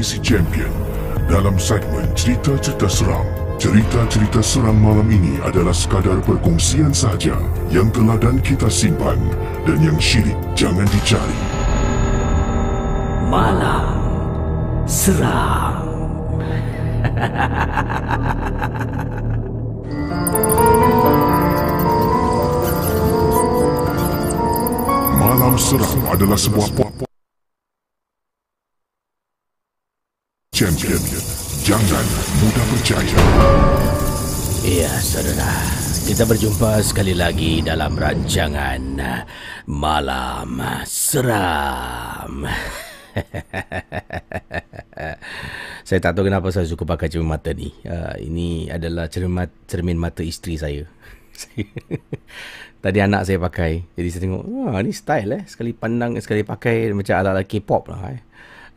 Casey Champion. Dalam segmen cerita-cerita seram, cerita-cerita seram malam ini adalah sekadar perkongsian sahaja yang telah dan kita simpan dan yang syirik jangan dicari. Malam Seram Malam Seram adalah sebuah po- champion. Jangan mudah percaya. Ya saudara. Kita berjumpa sekali lagi dalam rancangan Malam Seram. Saya tak tahu kenapa saya suka pakai cermin mata ni. Uh, Ini adalah cermin, cermin mata isteri saya. Tadi anak saya pakai. Jadi saya tengok Wah ni style eh. Sekali pandang Sekali pakai Macam ala-ala K-pop lah eh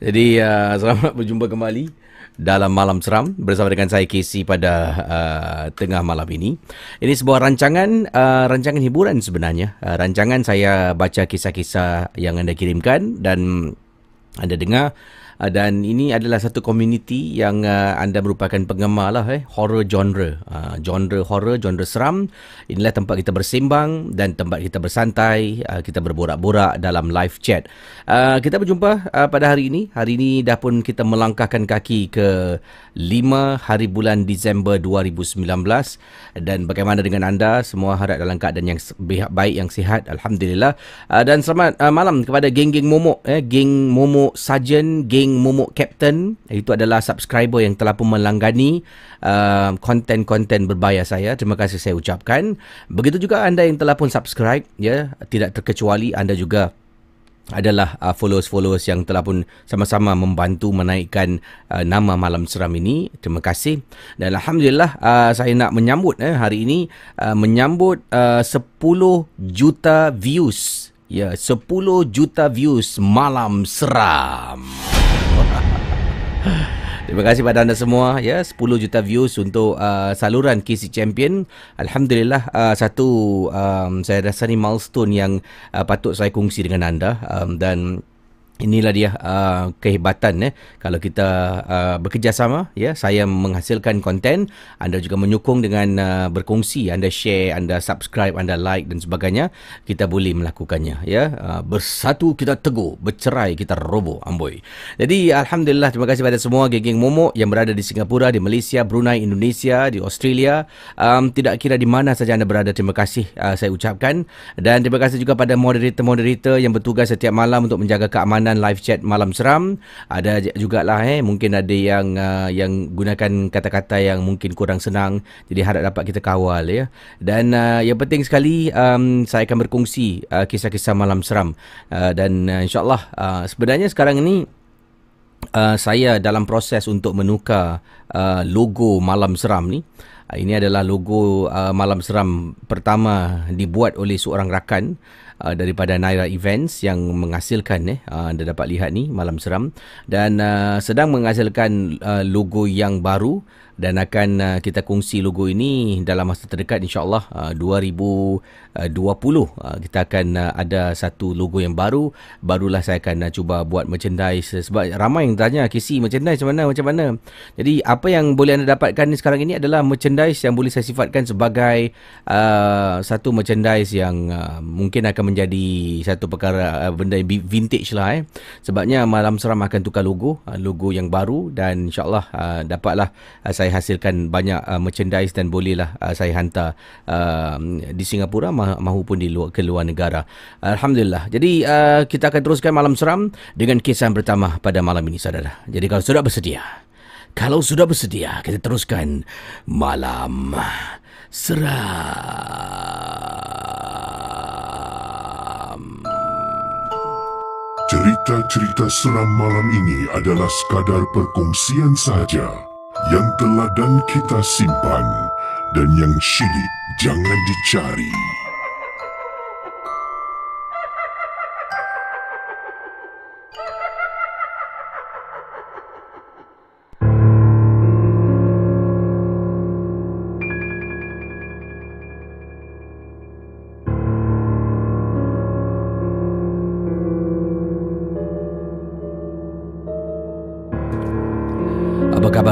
jadi uh, selamat berjumpa kembali dalam Malam Seram bersama dengan saya Casey pada uh, tengah malam ini. Ini sebuah rancangan uh, rancangan hiburan sebenarnya. Uh, rancangan saya baca kisah-kisah yang anda kirimkan dan anda dengar Uh, dan ini adalah satu komuniti yang uh, anda merupakan penggemar lah eh horror genre. Uh, genre horror genre seram. Inilah tempat kita bersembang dan tempat kita bersantai uh, kita berborak-borak dalam live chat. Uh, kita berjumpa uh, pada hari ini. Hari ini dah pun kita melangkahkan kaki ke 5 hari bulan Disember 2019 dan bagaimana dengan anda? Semua harap dalam keadaan yang baik yang sihat. Alhamdulillah. Uh, dan selamat uh, malam kepada geng-geng momok eh geng momo Momok Sarjan, geng Momok Captain. Itu adalah subscriber yang telah pun melanggani uh, konten-konten berbayar saya. Terima kasih saya ucapkan. Begitu juga anda yang telah pun subscribe, ya, tidak terkecuali anda juga adalah uh, followers-followers yang telah pun sama-sama membantu menaikkan uh, nama Malam Seram ini. Terima kasih. Dan Alhamdulillah uh, saya nak menyambut eh, hari ini uh, menyambut uh, 10 juta views. Ya, 10 juta views Malam Seram. Terima kasih pada anda semua ya 10 juta views untuk uh, saluran KC Champion. Alhamdulillah uh, satu um, saya rasa ni milestone yang uh, patut saya kongsi dengan anda um, dan inilah dia uh, kehebatan eh. Kalau kita uh, bekerjasama ya saya menghasilkan konten anda juga menyokong dengan uh, berkongsi anda share anda subscribe anda like dan sebagainya kita boleh melakukannya ya. Uh, bersatu kita teguh bercerai kita roboh amboi. Jadi alhamdulillah terima kasih pada semua geng-geng momok yang berada di Singapura di Malaysia Brunei Indonesia di Australia. Um, tidak kira di mana saja anda berada terima kasih uh, saya ucapkan. Dan terima kasih juga pada moderator-moderator yang bertugas setiap malam untuk menjaga keamanan keamanan live chat malam seram. Ada jugalah eh. Mungkin ada yang uh, yang gunakan kata-kata yang mungkin kurang senang. Jadi harap dapat kita kawal ya. Dan uh, yang penting sekali um, saya akan berkongsi uh, kisah-kisah malam seram. Uh, dan uh, insyaallah uh, sebenarnya sekarang ini uh, saya dalam proses untuk menukar uh, logo malam seram ni. Uh, ini adalah logo uh, malam seram pertama dibuat oleh seorang rakan uh, daripada Naira Events yang menghasilkan eh uh, anda dapat lihat ni malam seram. Dan uh, sedang menghasilkan uh, logo yang baru dan akan uh, kita kongsi logo ini dalam masa terdekat insyaallah uh, 2020 uh, kita akan uh, ada satu logo yang baru. Barulah saya akan uh, cuba buat merchandise. Sebab ramai yang tanya KC merchandise macam mana macam mana? Jadi apa yang boleh anda dapatkan sekarang ini adalah merchandise yang boleh saya sifatkan sebagai uh, satu merchandise yang uh, mungkin akan menjadi satu perkara uh, benda vintage lah eh. Sebabnya malam seram akan tukar logo uh, logo yang baru dan insyaallah uh, dapatlah uh, saya hasilkan banyak uh, merchandise dan bolehlah uh, saya hantar uh, di Singapura ma- mahupun di luar ke luar negara. Alhamdulillah. Jadi uh, kita akan teruskan malam seram dengan kisah pertama pada malam ini saudara. Jadi kalau sudah bersedia, kalau sudah bersedia kita teruskan malam seram. Cerita-cerita seram malam ini adalah sekadar perkongsian sahaja yang teladan kita simpan dan yang syilid jangan dicari.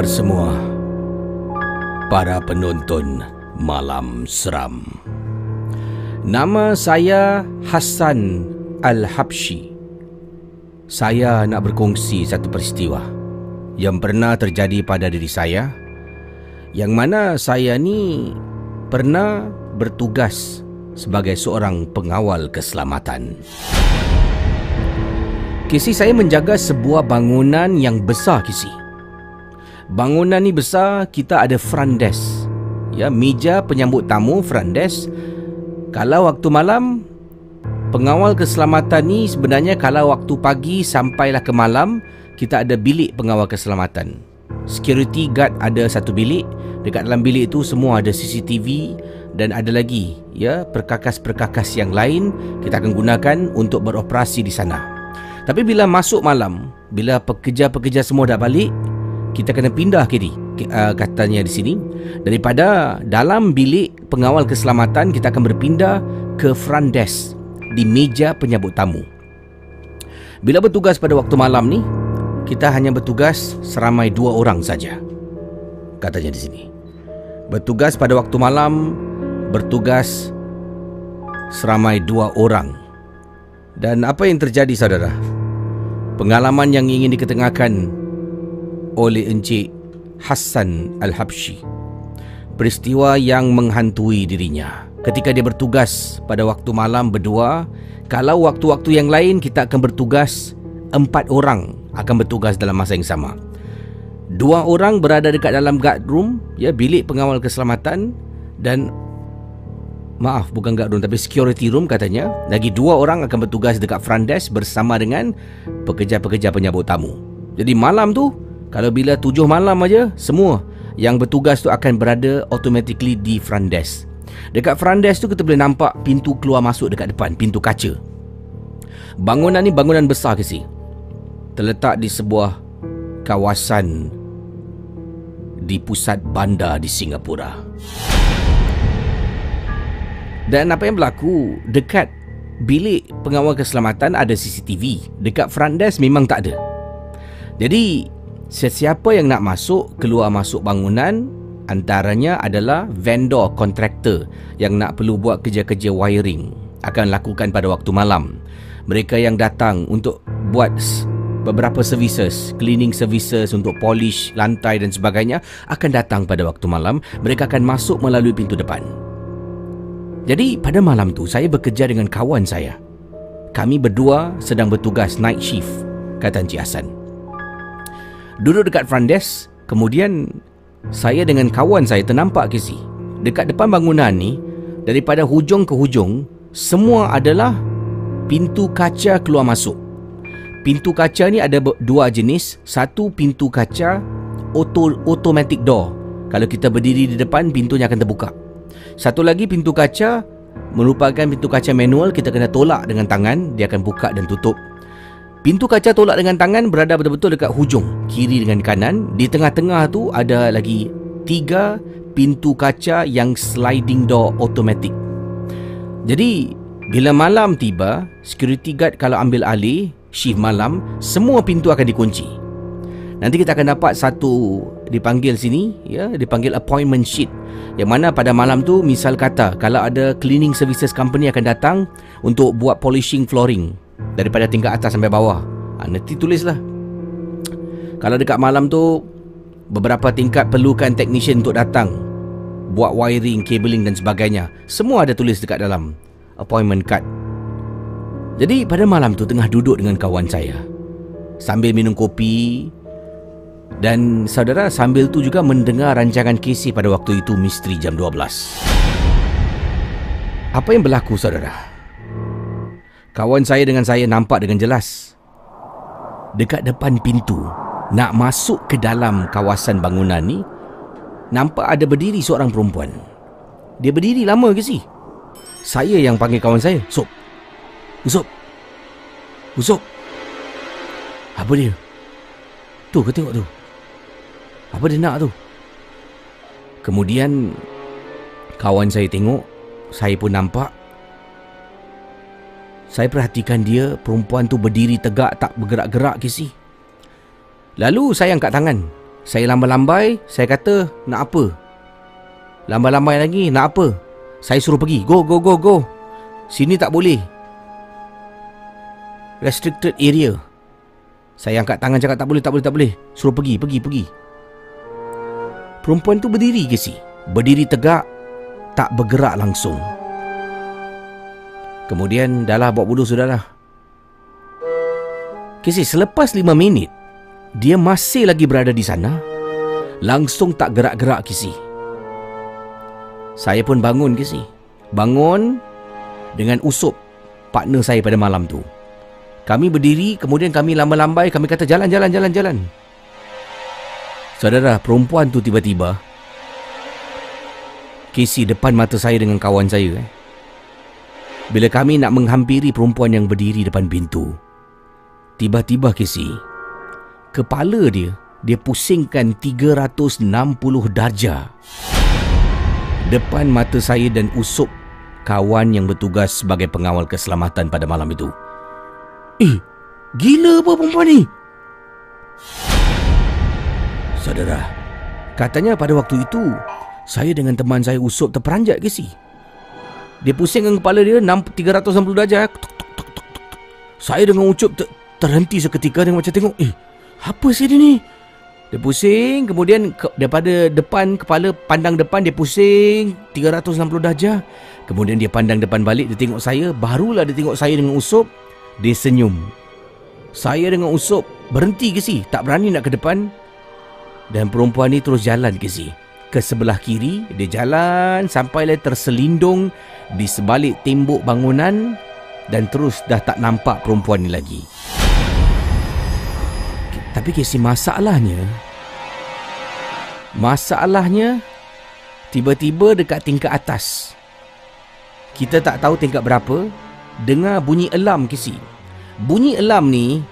Khabar semua? Para penonton Malam Seram. Nama saya Hassan Al-Habshi. Saya nak berkongsi satu peristiwa yang pernah terjadi pada diri saya yang mana saya ni pernah bertugas sebagai seorang pengawal keselamatan. Kisi saya menjaga sebuah bangunan yang besar kisi. Bangunan ni besar, kita ada front desk. Ya, meja penyambut tamu front desk. Kalau waktu malam, pengawal keselamatan ni sebenarnya kalau waktu pagi sampailah ke malam, kita ada bilik pengawal keselamatan. Security guard ada satu bilik. Dekat dalam bilik itu semua ada CCTV dan ada lagi ya perkakas-perkakas yang lain kita akan gunakan untuk beroperasi di sana. Tapi bila masuk malam, bila pekerja-pekerja semua dah balik, kita kena pindah kiri uh, katanya di sini. Daripada dalam bilik pengawal keselamatan kita akan berpindah ke front desk di meja penyambut tamu. Bila bertugas pada waktu malam ni kita hanya bertugas seramai dua orang saja katanya di sini. Bertugas pada waktu malam bertugas seramai dua orang. Dan apa yang terjadi saudara? Pengalaman yang ingin diketengahkan oleh Encik Hassan Al-Habshi. Peristiwa yang menghantui dirinya. Ketika dia bertugas pada waktu malam berdua, kalau waktu-waktu yang lain kita akan bertugas empat orang akan bertugas dalam masa yang sama. Dua orang berada dekat dalam guard room, ya bilik pengawal keselamatan dan maaf bukan guard room tapi security room katanya. Lagi dua orang akan bertugas dekat front desk bersama dengan pekerja-pekerja penyambut tamu. Jadi malam tu kalau bila tujuh malam aja semua yang bertugas tu akan berada automatically di front desk. Dekat front desk tu kita boleh nampak pintu keluar masuk dekat depan, pintu kaca. Bangunan ni bangunan besar ke si? Terletak di sebuah kawasan di pusat bandar di Singapura. Dan apa yang berlaku dekat bilik pengawal keselamatan ada CCTV. Dekat front desk memang tak ada. Jadi sesiapa yang nak masuk keluar masuk bangunan antaranya adalah vendor kontraktor yang nak perlu buat kerja-kerja wiring akan lakukan pada waktu malam. Mereka yang datang untuk buat beberapa services, cleaning services untuk polish lantai dan sebagainya akan datang pada waktu malam. Mereka akan masuk melalui pintu depan. Jadi pada malam tu saya bekerja dengan kawan saya. Kami berdua sedang bertugas night shift, kata Encik Hassan. Duduk dekat front desk, kemudian saya dengan kawan saya ternampak si. Dekat depan bangunan ni, daripada hujung ke hujung, semua adalah pintu kaca keluar masuk. Pintu kaca ni ada dua jenis. Satu pintu kaca auto automatic door. Kalau kita berdiri di depan pintunya akan terbuka. Satu lagi pintu kaca merupakan pintu kaca manual kita kena tolak dengan tangan dia akan buka dan tutup. Pintu kaca tolak dengan tangan berada betul-betul dekat hujung kiri dengan kanan. Di tengah-tengah tu ada lagi tiga pintu kaca yang sliding door automatic. Jadi bila malam tiba, security guard kalau ambil alih shift malam, semua pintu akan dikunci. Nanti kita akan dapat satu dipanggil sini, ya, dipanggil appointment sheet. Yang mana pada malam tu misal kata kalau ada cleaning services company akan datang untuk buat polishing flooring daripada tingkat atas sampai bawah. Ha, nanti tulislah. Kalau dekat malam tu beberapa tingkat perlukan technician untuk datang buat wiring, cabling dan sebagainya. Semua ada tulis dekat dalam appointment card. Jadi pada malam tu tengah duduk dengan kawan saya Sambil minum kopi Dan saudara sambil tu juga mendengar rancangan Casey pada waktu itu Misteri Jam 12 Apa yang berlaku saudara? Kawan saya dengan saya nampak dengan jelas. Dekat depan pintu Nak masuk ke dalam kawasan bangunan ni Nampak ada berdiri seorang perempuan. Dia berdiri lama ke si? Saya yang panggil kawan saya Sob, Usop. Usop. Apa dia? Tu kau tengok tu? Apa dia nak tu? Kemudian Kawan saya tengok Saya pun nampak Saya perhatikan dia Perempuan tu berdiri tegak Tak bergerak-gerak ke si Lalu saya angkat tangan Saya lambai-lambai Saya kata Nak apa? Lambai-lambai lagi Nak apa? Saya suruh pergi Go, go, go, go Sini tak boleh restricted area. Saya angkat tangan cakap tak boleh, tak boleh, tak boleh. Suruh pergi, pergi, pergi. Perempuan tu berdiri ke si? Berdiri tegak, tak bergerak langsung. Kemudian dah lah buat bodoh sudah lah. Kesi, selepas lima minit, dia masih lagi berada di sana. Langsung tak gerak-gerak Kesi. Saya pun bangun Kesi. Bangun dengan usup partner saya pada malam tu. Kami berdiri, kemudian kami lambai-lambai, kami kata jalan, jalan, jalan, jalan. Saudara, perempuan tu tiba-tiba Casey depan mata saya dengan kawan saya. Eh. Bila kami nak menghampiri perempuan yang berdiri depan pintu, tiba-tiba Casey, kepala dia, dia pusingkan 360 darjah. Depan mata saya dan usuk kawan yang bertugas sebagai pengawal keselamatan pada malam itu. Eh, gila apa perempuan ni? Saudara, katanya pada waktu itu, saya dengan teman saya usup terperanjat ke si? Dia pusing dengan kepala dia 360 darjah. Saya dengan ucup ter- terhenti seketika dengan macam tengok, eh, apa sih dia ni? Dia pusing, kemudian ke- daripada depan kepala pandang depan dia pusing 360 darjah. Kemudian dia pandang depan balik, dia tengok saya, barulah dia tengok saya dengan usup, dia senyum Saya dengan Ucup berhenti ke si, tak berani nak ke depan. Dan perempuan ni terus jalan ke si. Ke sebelah kiri, dia jalan sampailah terselindung di sebalik tembok bangunan dan terus dah tak nampak perempuan ni lagi. Tapi kesi masalahnya Masalahnya Tiba-tiba dekat tingkat atas. Kita tak tahu tingkat berapa Dengar bunyi alarm kesi. Bunyi alarm ni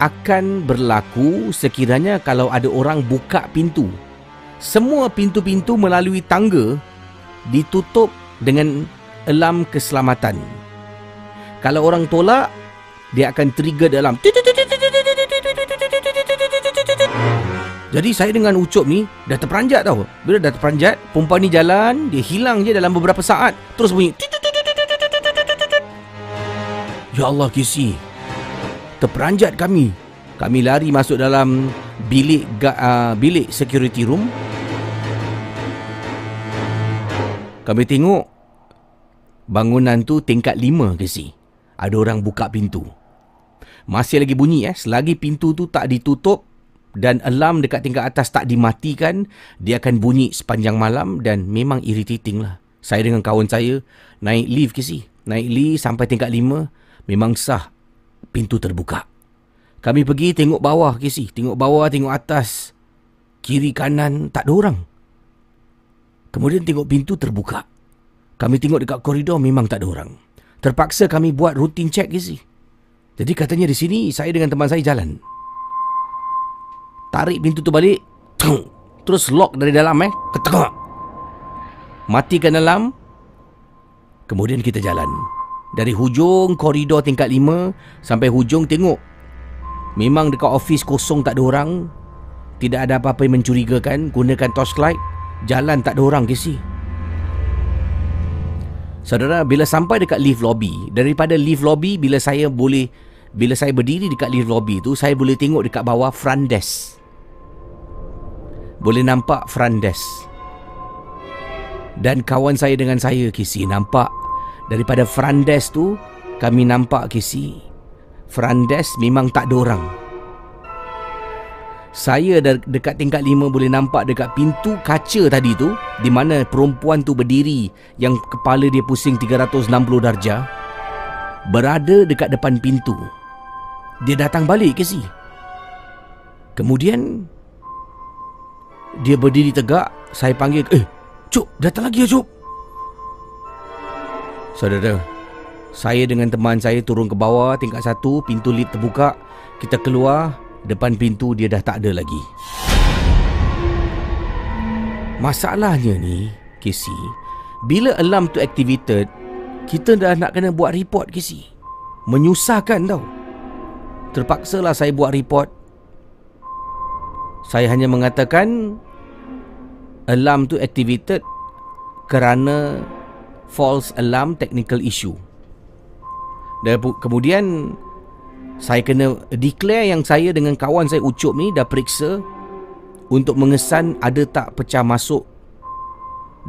Akan berlaku sekiranya kalau ada orang buka pintu Semua pintu-pintu melalui tangga Ditutup dengan alarm keselamatan Kalau orang tolak Dia akan trigger dalam jadi saya dengan Ucup ni dah terperanjat tau. Bila dah terperanjat, perempuan ni jalan, dia hilang je dalam beberapa saat. Terus bunyi. Ya Allah Kisi. Terperanjat kami. Kami lari masuk dalam bilik uh, bilik security room. Kami tengok bangunan tu tingkat lima Kisi. Ada orang buka pintu. Masih lagi bunyi eh. Selagi pintu tu tak ditutup, dan alarm dekat tingkat atas tak dimatikan, dia akan bunyi sepanjang malam dan memang irritating lah. Saya dengan kawan saya naik lift ke si. Naik lift sampai tingkat lima, memang sah pintu terbuka. Kami pergi tengok bawah ke si. Tengok bawah, tengok atas. Kiri kanan tak ada orang. Kemudian tengok pintu terbuka. Kami tengok dekat koridor memang tak ada orang. Terpaksa kami buat rutin check ke. Jadi katanya di sini saya dengan teman saya jalan. Tarik pintu tu balik Terus lock dari dalam eh. Ketengah Matikan dalam. Kemudian kita jalan. Dari hujung koridor tingkat 5 Sampai hujung tengok. Memang dekat office kosong tak ada orang. Tidak ada apa-apa yang mencurigakan. Gunakan torchlight Jalan tak ada orang ke si Saudara, bila sampai dekat lift lobby Daripada lift lobby Bila saya boleh Bila saya berdiri dekat lift lobby tu Saya boleh tengok dekat bawah front desk boleh nampak front desk. Dan kawan saya dengan saya Kisi nampak daripada front desk tu kami nampak Kisi front desk memang tak ada orang. Saya dekat tingkat lima boleh nampak dekat pintu kaca tadi tu di mana perempuan tu berdiri yang kepala dia pusing 360 darjah berada dekat depan pintu. Dia datang balik ke si. Kemudian dia berdiri tegak Saya panggil Eh Cuk datang lagi ya Cuk Saudara Saya dengan teman saya turun ke bawah Tingkat satu Pintu lift terbuka Kita keluar Depan pintu dia dah tak ada lagi. Masalahnya ni Casey Bila alarm tu activated Kita dah nak kena buat report Casey. Menyusahkan tau. Terpaksalah saya buat report. Saya hanya mengatakan alarm tu activated kerana false alarm technical issue. Dan kemudian saya kena declare yang saya dengan kawan saya Ucup ni dah periksa untuk mengesan ada tak pecah masuk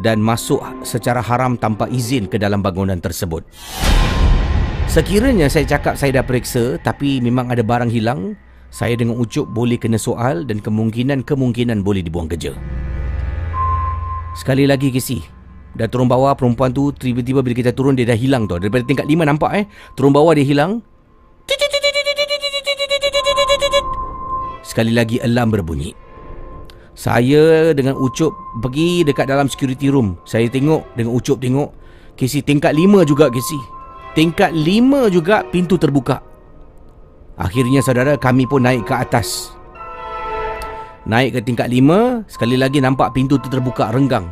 dan masuk secara haram tanpa izin ke dalam bangunan tersebut. Sekiranya saya cakap saya dah periksa tapi memang ada barang hilang, saya dengan Ucup boleh kena soal dan kemungkinan-kemungkinan boleh dibuang kerja. Sekali lagi Casey, dah turun bawah perempuan tu tiba-tiba bila kita turun dia dah hilang tau. Daripada tingkat 5 nampak eh, turun bawah dia hilang. Sekali lagi alarm berbunyi. Saya dengan Ucup pergi dekat dalam security room. Saya tengok dengan Ucup tengok. Casey tingkat 5 juga Casey. Tingkat 5 juga pintu terbuka. Akhirnya saudara kami pun naik ke atas. Naik ke tingkat lima, sekali lagi nampak pintu tu terbuka renggang.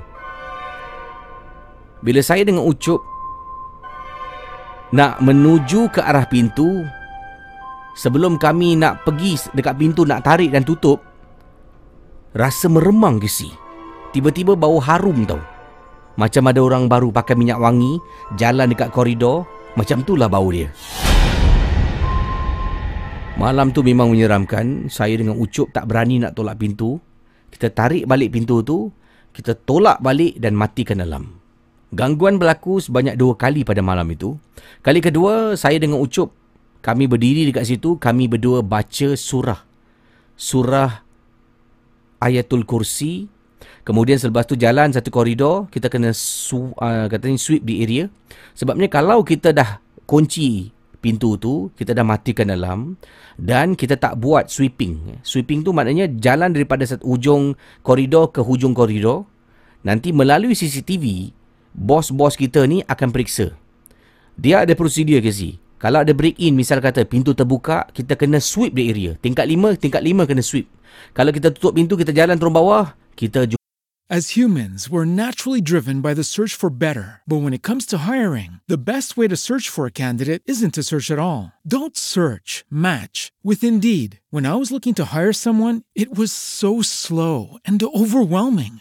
Bila saya dengan Ucup nak menuju ke arah pintu, sebelum kami nak pergi dekat pintu nak tarik dan tutup, rasa meremang ke si. Tiba-tiba bau harum tau. Macam ada orang baru pakai minyak wangi, jalan dekat koridor, macam itulah bau dia. Malam tu memang menyeramkan. Saya dengan Ucup tak berani nak tolak pintu. Kita tarik balik pintu tu. Kita tolak balik dan matikan alam. Gangguan berlaku sebanyak dua kali pada malam itu. Kali kedua, saya dengan Ucup kami berdiri dekat situ, kami berdua baca surah. Surah Ayatul Kursi. Kemudian selepas tu jalan satu koridor, kita kena su, uh, katanya sweep di area. Sebabnya kalau kita dah kunci pintu tu, kita dah matikan alarm dan kita tak buat sweeping. Sweeping tu maknanya jalan daripada satu ujung koridor ke hujung koridor. Nanti melalui CCTV, bos-bos kita ni akan periksa. Dia ada prosedur ke si? Kalau ada break in, misal kata pintu terbuka, kita kena sweep the area. Tingkat lima, tingkat lima kena sweep. Kalau kita tutup pintu, kita jalan turun bawah, kita juga As humans, we're naturally driven by the search for better. But when it comes to hiring, the best way to search for a candidate isn't to search at all. Don't search, match with Indeed. When I was looking to hire someone, it was so slow and overwhelming.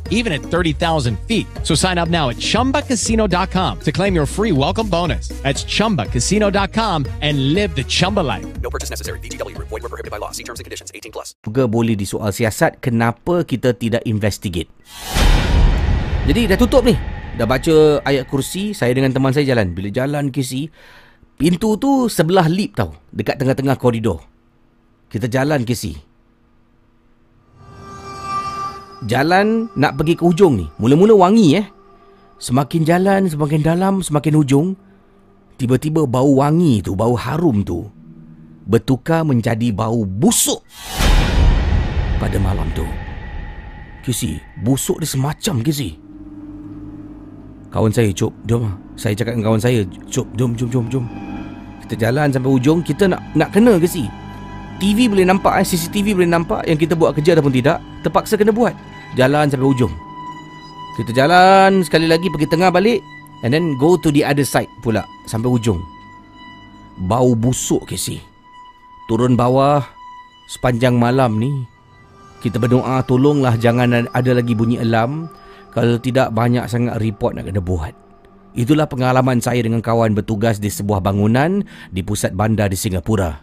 even at 30,000 feet. So sign up now at chumbacasino.com to claim your free welcome bonus. That's chumbacasino.com and live the Chumba life. No purchase necessary. Group. Void were prohibited by law. See terms and conditions. 18 plus. juga boleh disoal siasat kenapa kita tidak investigate. Jadi dah tutup ni. Dah baca ayat kursi, saya dengan teman saya jalan. Bila jalan ke si, pintu tu sebelah lip tau. Dekat tengah-tengah koridor. Kita jalan ke si. Jalan nak pergi ke hujung ni. Mula-mula wangi eh. Semakin jalan, semakin dalam, semakin hujung. Tiba-tiba bau wangi tu, bau harum tu. Bertukar menjadi bau busuk. Pada malam tu. Kisi, busuk dia semacam Kisi. Kawan saya, Cop, jom lah. Saya cakap dengan kawan saya, Cop, jom, jom, jom, jom. Kita jalan sampai hujung, kita nak nak kena ke si? TV boleh nampak, eh, CCTV boleh nampak yang kita buat kerja ataupun tidak. Terpaksa kena buat. Jalan sampai hujung. Kita jalan sekali lagi pergi tengah balik and then go to the other side pula sampai hujung. Bau busuk ke si? Turun bawah sepanjang malam ni. Kita berdoa tolonglah jangan ada lagi bunyi alarm. Kalau tidak banyak sangat report nak kena buat. Itulah pengalaman saya dengan kawan bertugas di sebuah bangunan di pusat bandar di Singapura.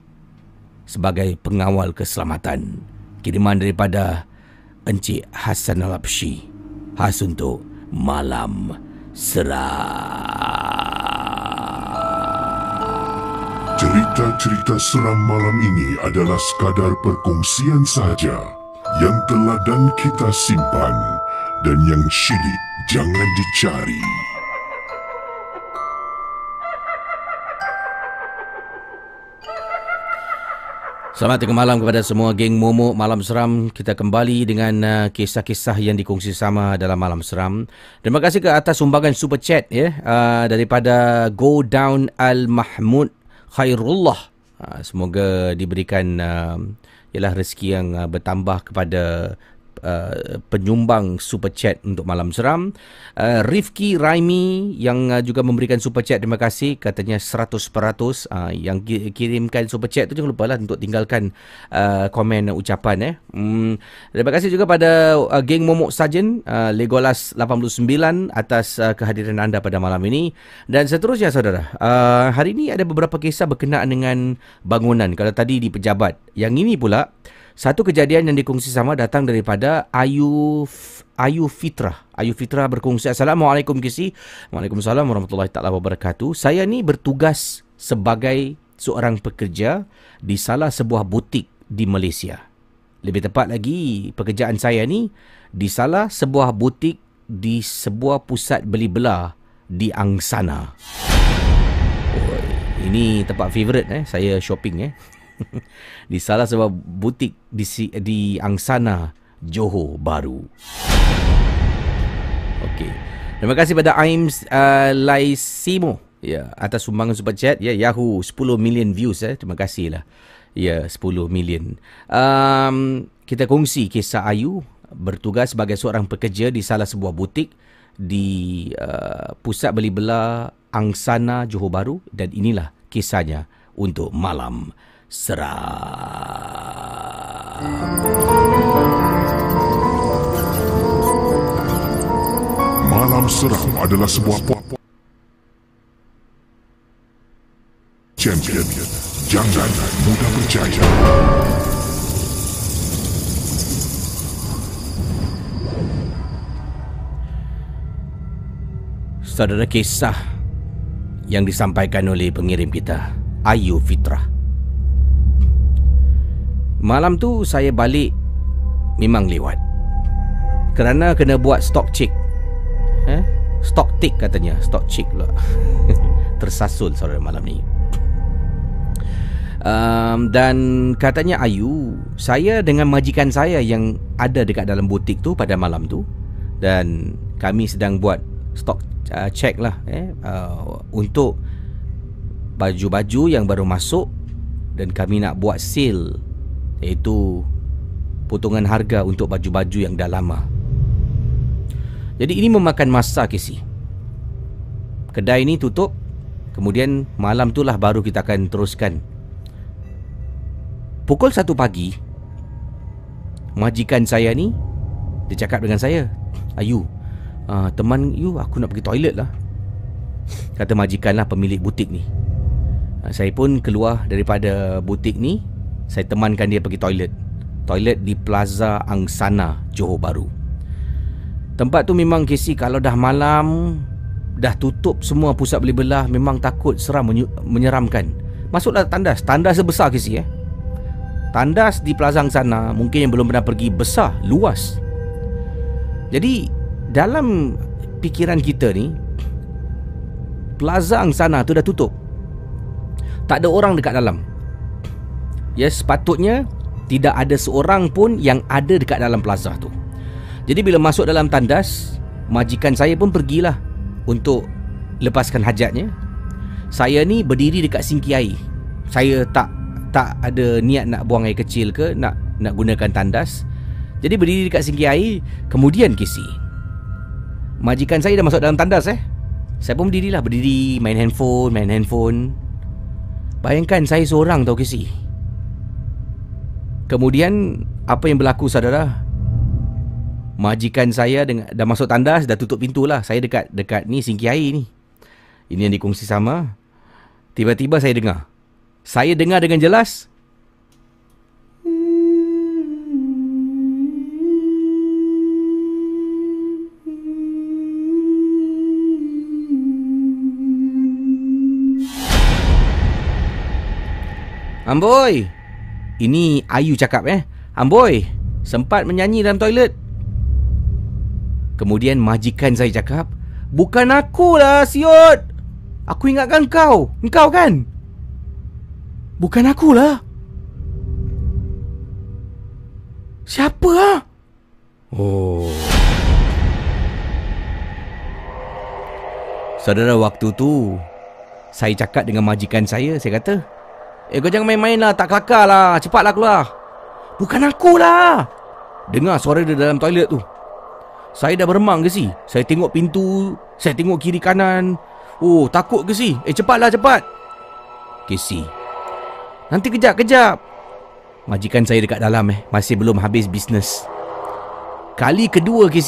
Sebagai pengawal keselamatan. Kiriman daripada Encik Hassan Al-Abshi. Khas untuk Malam Seram. Cerita-cerita seram malam ini adalah sekadar perkongsian sahaja yang telah dan kita simpan dan yang syilid jangan dicari. Selamat tengah malam kepada semua geng Momo Malam Seram. Kita kembali dengan uh, kisah-kisah yang dikongsi sama dalam Malam Seram. Terima kasih ke atas sumbangan super chat ya uh, daripada Go Down Al Mahmud Khairullah. Uh, semoga diberikan uh, ialah rezeki yang uh, bertambah kepada Uh, penyumbang super chat untuk malam seram. Uh, Rifki Raimi yang uh, juga memberikan super chat terima kasih. Katanya 100% uh, yang ki- kirimkan super chat tu jangan lupa lah untuk tinggalkan uh, komen uh, ucapan eh. Hmm, terima kasih juga pada uh, geng Momok Sarjan uh, Legolas 89 atas uh, kehadiran anda pada malam ini. Dan seterusnya saudara uh, hari ini ada beberapa kisah berkenaan dengan bangunan. Kalau tadi di pejabat. Yang ini pula satu kejadian yang dikongsi sama datang daripada Ayu Ayu Fitrah. Ayu Fitrah berkongsi Assalamualaikum Kisi. Waalaikumsalam warahmatullahi taala wabarakatuh. Saya ni bertugas sebagai seorang pekerja di salah sebuah butik di Malaysia. Lebih tepat lagi, pekerjaan saya ni di salah sebuah butik di sebuah pusat beli belah di Angsana. Ini tempat favourite eh saya shopping eh. di salah sebuah butik di di Angsana, Johor Baru. Okey. Terima kasih pada Aims uh, Laisimo ya atas sumbangan super chat ya Yahoo 10 million views eh. Terima kasih lah. Ya 10 million. Um, kita kongsi kisah Ayu bertugas sebagai seorang pekerja di salah sebuah butik di uh, pusat beli belah Angsana Johor Baru dan inilah kisahnya untuk malam seram. Malam Seram adalah sebuah po- champion. Jangan mudah percaya. Saudara kisah yang disampaikan oleh pengirim kita, Ayu Fitrah. Malam tu saya balik memang lewat. Kerana kena buat stock check. Eh? Stock tick katanya, stock check pula. Tersasul saudara malam ni. Um, dan katanya Ayu, saya dengan majikan saya yang ada dekat dalam butik tu pada malam tu dan kami sedang buat stock uh, check lah eh uh, untuk baju-baju yang baru masuk dan kami nak buat sale iaitu potongan harga untuk baju-baju yang dah lama. Jadi ini memakan masa Casey. Kedai ni tutup Kemudian malam tu lah baru kita akan teruskan Pukul 1 pagi Majikan saya ni Dia cakap dengan saya Ayu uh, Teman you aku nak pergi toilet lah Kata majikan lah pemilik butik ni uh, Saya pun keluar daripada butik ni Saya temankan dia pergi toilet. Toilet di Plaza Angsana Johor Baru Tempat tu memang Casey kalau dah malam Dah tutup semua pusat beli belah Memang takut seram menyeramkan. Masuklah tandas. Tandas sebesar Casey eh. Tandas di Plaza sana Mungkin yang belum pernah pergi Besar Luas. Jadi Dalam Pikiran kita ni Plaza sana tu dah tutup. Tak ada orang dekat dalam Ya sepatutnya Tidak ada seorang pun Yang ada dekat dalam plaza tu. Jadi bila masuk dalam tandas Majikan saya pun pergilah Untuk Lepaskan hajatnya. Saya ni berdiri dekat sinki air. Saya tak Tak ada niat nak buang air kecil ke Nak nak gunakan tandas. Jadi berdiri dekat sinki air Kemudian kisi. Majikan saya dah masuk dalam tandas eh. Saya pun berdirilah Berdiri main handphone Main handphone. Bayangkan saya seorang tau kisi Kemudian Apa yang berlaku saudara? Majikan saya dengan, dah masuk tandas Dah tutup pintu lah Saya dekat dekat ni sinki air ni. Ini yang dikongsi sama. Tiba-tiba saya dengar. Saya dengar dengan jelas. Amboi Ini Ayu cakap eh. Amboi Sempat menyanyi dalam toilet. Kemudian majikan saya cakap Bukan akulah siot. Aku ingatkan kau. Engkau kan? Bukan akulah. Siapa ah? Oh. Saudara waktu tu Saya cakap dengan majikan saya Saya kata Eh kau jangan main-main lah Tak kelakar lah. Cepatlah keluar. Bukan akulah Dengar suara dia dalam toilet tu. Saya dah beremang ke si? Saya tengok pintu Saya tengok kiri kanan. Oh takut ke si? Eh cepatlah cepat. Ke si. Nanti kejap kejap Majikan saya dekat dalam eh. Masih belum habis bisnes. Kali kedua ke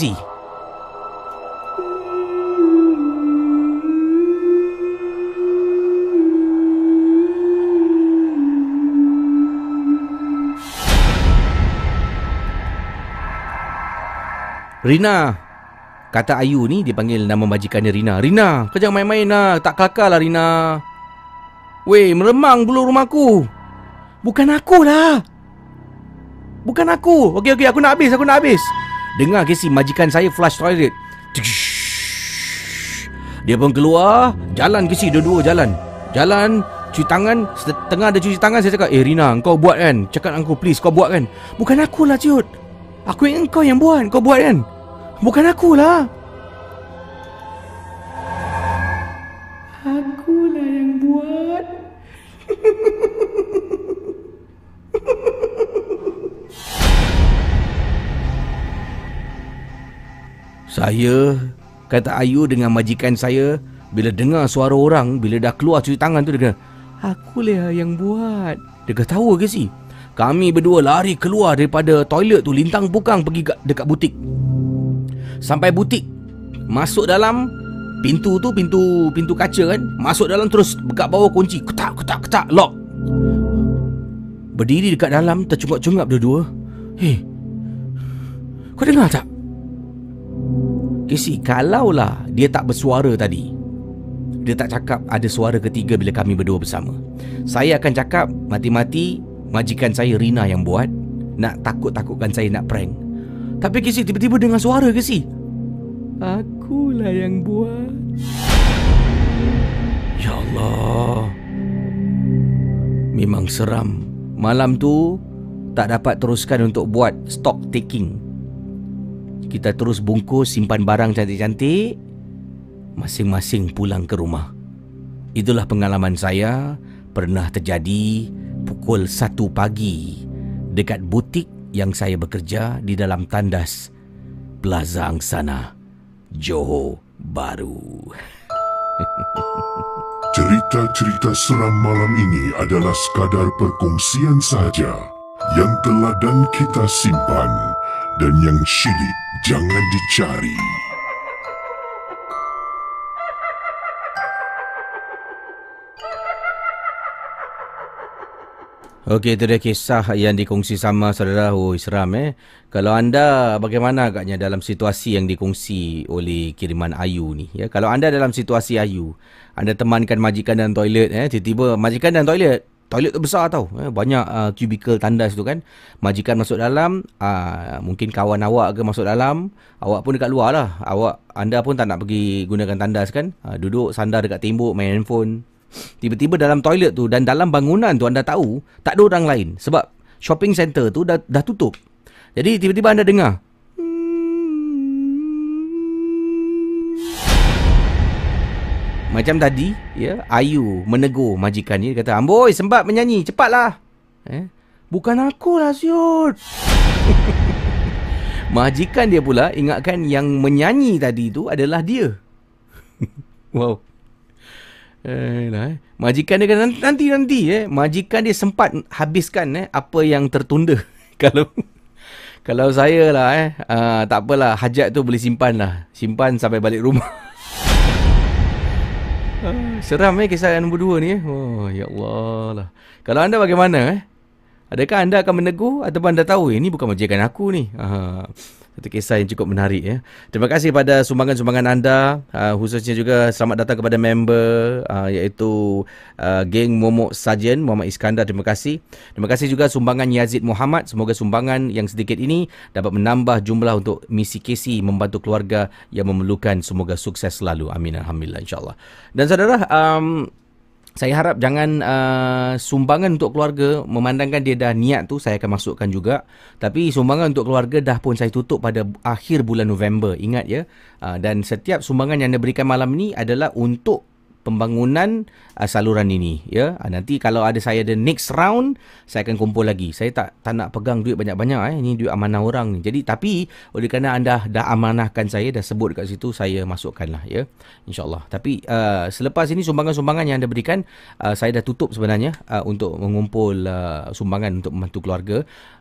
Rina. Kata Ayu ni dia panggil nama majikan dia Rina. Rina kau jangan main-main lah. Tak kelakar lah Rina. Weh meremang bulu rumahku Bukan aku lah. Bukan aku. Okey okey aku nak habis aku nak habis. Dengar Casey majikan saya flush toilet. Dia pun keluar. Jalan Casey dua-dua jalan. Jalan Cuci tangan. Tengah ada cuci tangan Saya cakap Eh Rina kau buat kan? Cakap aku please Kau buat kan? Bukan aku lah Cut Aku ingat kau yang buat Kau buat kan? Bukan aku lah Akulah yang buat. Saya Kata Ayu dengan majikan saya Bila dengar suara orang Bila dah keluar cuci tangan tu Dia kata Aku lah yang buat. Dia kata tahu ke si Kami berdua lari keluar daripada toilet tu Lintang pukang pergi dekat butik. Sampai butik Masuk dalam Pintu tu pintu pintu kaca kan Masuk dalam terus Dekat bawah kunci Ketak ketak ketak Lock. Berdiri dekat dalam Tercungap-cungap dua-dua. Hei Kau dengar tak? Casey, kalaulah dia tak bersuara tadi, dia tak cakap ada suara ketiga bila kami berdua bersama. Saya akan cakap mati-mati majikan saya Rina yang buat, nak takut-takutkan saya nak prank. Tapi Casey tiba-tiba dengar suara Casey. Akulah yang buat. Ya Allah. Memang seram. Malam tu tak dapat teruskan untuk buat stock taking kita terus bungkus simpan barang cantik-cantik Masing-masing pulang ke rumah Itulah pengalaman saya Pernah terjadi pukul 1 pagi Dekat butik yang saya bekerja Di dalam tandas Plaza Angsana Johor Baru Cerita-cerita seram malam ini adalah sekadar perkongsian sahaja yang telah dan kita simpan dan yang syilid jangan dicari. Okey, itu dia kisah yang dikongsi sama saudara. Oh, seram eh. Kalau anda bagaimana agaknya dalam situasi yang dikongsi oleh kiriman Ayu ni? Ya, kalau anda dalam situasi Ayu, anda temankan majikan dalam toilet eh, tiba-tiba majikan dalam toilet, toilet tu besar tau eh, banyak uh, cubicle tandas tu kan majikan masuk dalam uh, mungkin kawan awak ke masuk dalam awak pun dekat luar lah awak anda pun tak nak pergi gunakan tandas kan uh, duduk sandar dekat tembok main handphone tiba-tiba dalam toilet tu dan dalam bangunan tu anda tahu tak ada orang lain sebab shopping center tu dah, dah tutup jadi tiba-tiba anda dengar Macam tadi, ya, Ayu menegur majikan ni. Dia kata, Amboi, sembat menyanyi. Cepatlah. Eh? Bukan aku lah, siut. majikan dia pula ingatkan yang menyanyi tadi tu adalah dia. wow. Eh, lah, eh. Majikan dia kata, nanti-nanti. Eh. Majikan dia sempat habiskan eh, apa yang tertunda. Kalau... Kalau saya lah eh, uh, tak apalah, hajat tu boleh simpan lah. Simpan sampai balik rumah. Seram eh kisah yang nombor dua ni eh. Oh, ya Allah lah. Kalau anda bagaimana eh? Adakah anda akan menegur ataupun anda tahu ini bukan majikan aku ni? Aha. Satu kisah yang cukup menarik ya. Terima kasih pada sumbangan-sumbangan anda. Uh, khususnya juga selamat datang kepada member uh, iaitu uh, geng Momok Sajen Muhammad Iskandar. Terima kasih. Terima kasih juga sumbangan Yazid Muhammad. Semoga sumbangan yang sedikit ini dapat menambah jumlah untuk misi KC membantu keluarga yang memerlukan. Semoga sukses selalu. Amin. Alhamdulillah insyaAllah. Dan saudara, um, saya harap jangan uh, sumbangan untuk keluarga memandangkan dia dah niat tu saya akan masukkan juga. Tapi sumbangan untuk keluarga dah pun saya tutup pada akhir bulan November. Ingat ya? Uh, dan setiap sumbangan yang anda berikan malam ni adalah untuk pembangunan uh, saluran ini ya. Uh, nanti kalau ada saya the next round saya akan kumpul lagi. Saya tak tak nak pegang duit banyak-banyak eh. Ini duit amanah orang ni. Jadi tapi oleh kerana anda dah amanahkan saya dah sebut dekat situ saya masukkanlah ya. Insyaallah. Tapi uh, selepas ini sumbangan-sumbangan yang anda berikan uh, saya dah tutup sebenarnya uh, untuk mengumpul uh, sumbangan untuk membantu keluarga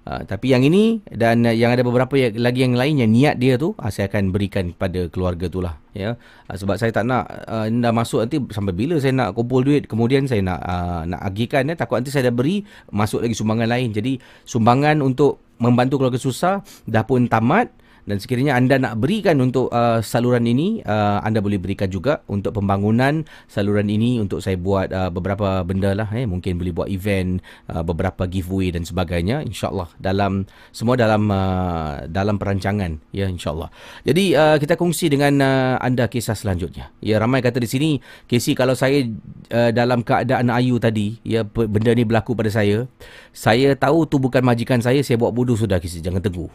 uh, tapi yang ini dan yang ada beberapa lagi yang lain yang niat dia tu uh, saya akan berikan kepada keluarga tu lah ya. Uh, sebab saya tak nak uh, dah masuk nanti sampai bila saya nak kumpul duit kemudian saya nak uh, nak agihkan ya. Takut nanti saya dah beri masuk lagi sumbangan lain. Jadi sumbangan untuk membantu keluarga susah dah pun tamat dan sekiranya anda nak berikan untuk uh, saluran ini uh, anda boleh berikan juga untuk pembangunan saluran ini untuk saya buat uh, beberapa benda lah eh. Mungkin boleh buat event uh, beberapa giveaway dan sebagainya insyaallah dalam semua dalam uh, dalam perancangan ya insyaallah. Jadi uh, kita kongsi dengan uh, anda kisah selanjutnya. Ya ramai kata di sini Casey kalau saya uh, dalam keadaan ayu tadi ya benda ni berlaku pada saya saya tahu tu bukan majikan saya saya buat bodoh sudah Casey. Jangan tegur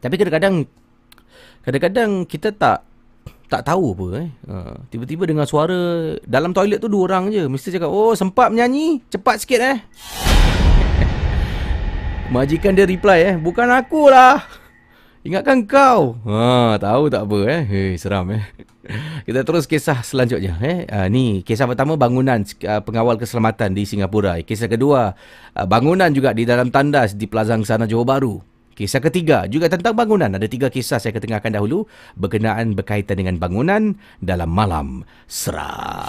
tapi kadang-kadang kadang-kadang kita tak tak tahu apa eh. Ha, tiba-tiba dengar suara dalam toilet tu dua orang je. Mesti cakap, "Oh, sempat menyanyi. Cepat sikit eh." Majikan dia reply eh, "Bukan aku lah. Ingatkan kau." Ha, tahu tak apa eh. Hei, seram eh. Kita terus kisah selanjutnya eh. Ha, ni kisah pertama bangunan uh, pengawal keselamatan di Singapura. Kisah kedua, uh, bangunan juga di dalam tandas di Plaza Sana Johor Bahru. Kisah ketiga juga tentang bangunan. Ada tiga kisah saya ketengahkan dahulu berkenaan berkaitan dengan bangunan dalam malam seram.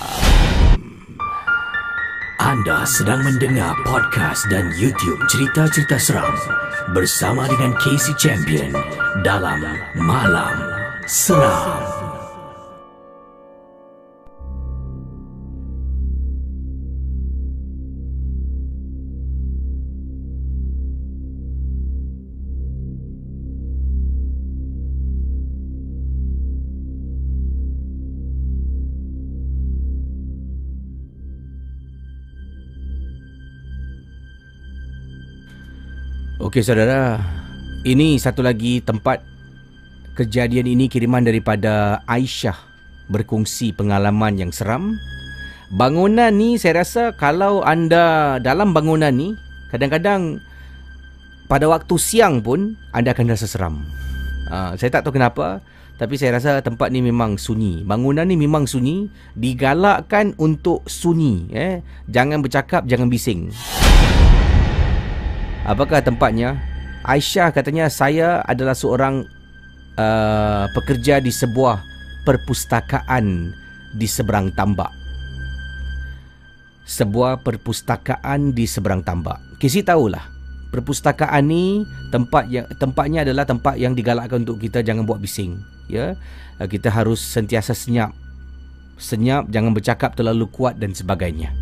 Anda sedang mendengar podcast dan YouTube cerita-cerita seram bersama dengan Casey Champion dalam Malam Seram. Okey saudara, ini satu lagi tempat kejadian ini kiriman daripada Aisyah berkongsi pengalaman yang seram. Bangunan ni saya rasa kalau anda dalam bangunan ni kadang-kadang pada waktu siang pun anda akan rasa seram. Uh, saya tak tahu kenapa tapi saya rasa tempat ni memang sunyi. Bangunan ni memang sunyi, digalakkan untuk sunyi eh. Jangan bercakap, jangan bising. Apakah tempatnya? Aisyah katanya saya adalah seorang uh, pekerja di sebuah perpustakaan di seberang tambak. Sebuah perpustakaan di seberang tambak. Kisi tahulah. Perpustakaan ni tempat yang tempatnya adalah tempat yang digalakkan untuk kita jangan buat bising, ya. Uh, kita harus sentiasa senyap. Senyap, jangan bercakap terlalu kuat dan sebagainya.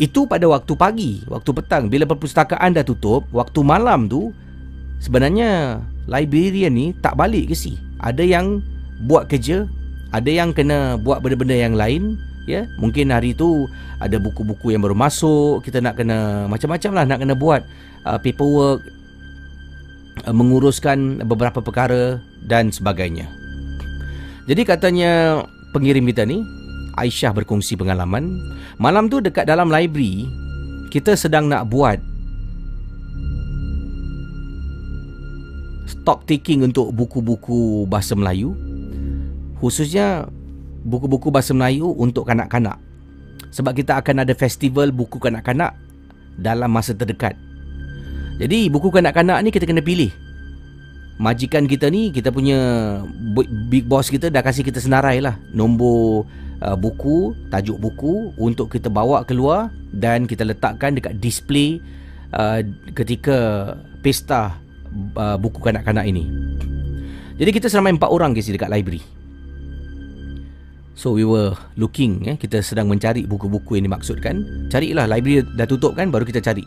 Itu pada waktu pagi, waktu petang bila perpustakaan dah tutup, waktu malam tu sebenarnya librarian ni tak balik ke si. Ada yang buat kerja, ada yang kena buat benda-benda yang lain, ya. Mungkin hari tu ada buku-buku yang baru masuk, kita nak kena macam-macam lah nak kena buat uh, paperwork uh, menguruskan beberapa perkara dan sebagainya. Jadi katanya pengirim kita ni Aisyah berkongsi pengalaman. Malam tu dekat dalam library, kita sedang nak buat stock taking untuk buku-buku bahasa Melayu. Khususnya buku-buku bahasa Melayu untuk kanak-kanak. Sebab kita akan ada festival buku kanak-kanak dalam masa terdekat. Jadi buku kanak-kanak ni kita kena pilih. Majikan kita ni, kita punya big boss kita dah kasih kita senarai lah. Nombor uh, buku, tajuk buku untuk kita bawa keluar dan kita letakkan dekat display uh, ketika pesta uh, buku kanak-kanak ini. Jadi kita seramai empat orang guys dekat library. So we were looking eh kita sedang mencari buku-buku yang dimaksudkan. Carilah library dah tutup kan baru kita cari.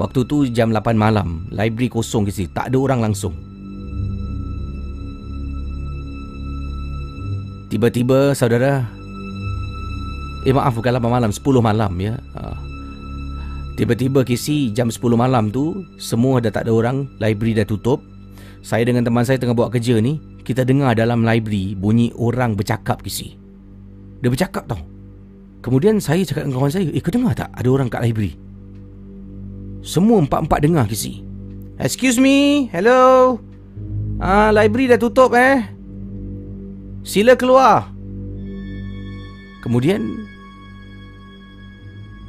Waktu tu jam 8 malam, library kosong guys, tak ada orang langsung. Tiba-tiba saudara Eh maaf bukan 8 malam 10 malam ya. Ha. Tiba-tiba kisi jam 10 malam tu Semua dah tak ada orang Library dah tutup. Saya dengan teman saya tengah buat kerja ni Kita dengar dalam library Bunyi orang bercakap kisi. Dia bercakap tau. Kemudian saya cakap dengan kawan saya Eh kau dengar tak ada orang kat library? Semua empat-empat dengar kisi. Excuse me Hello. Ah, Library dah tutup eh Sila keluar. Kemudian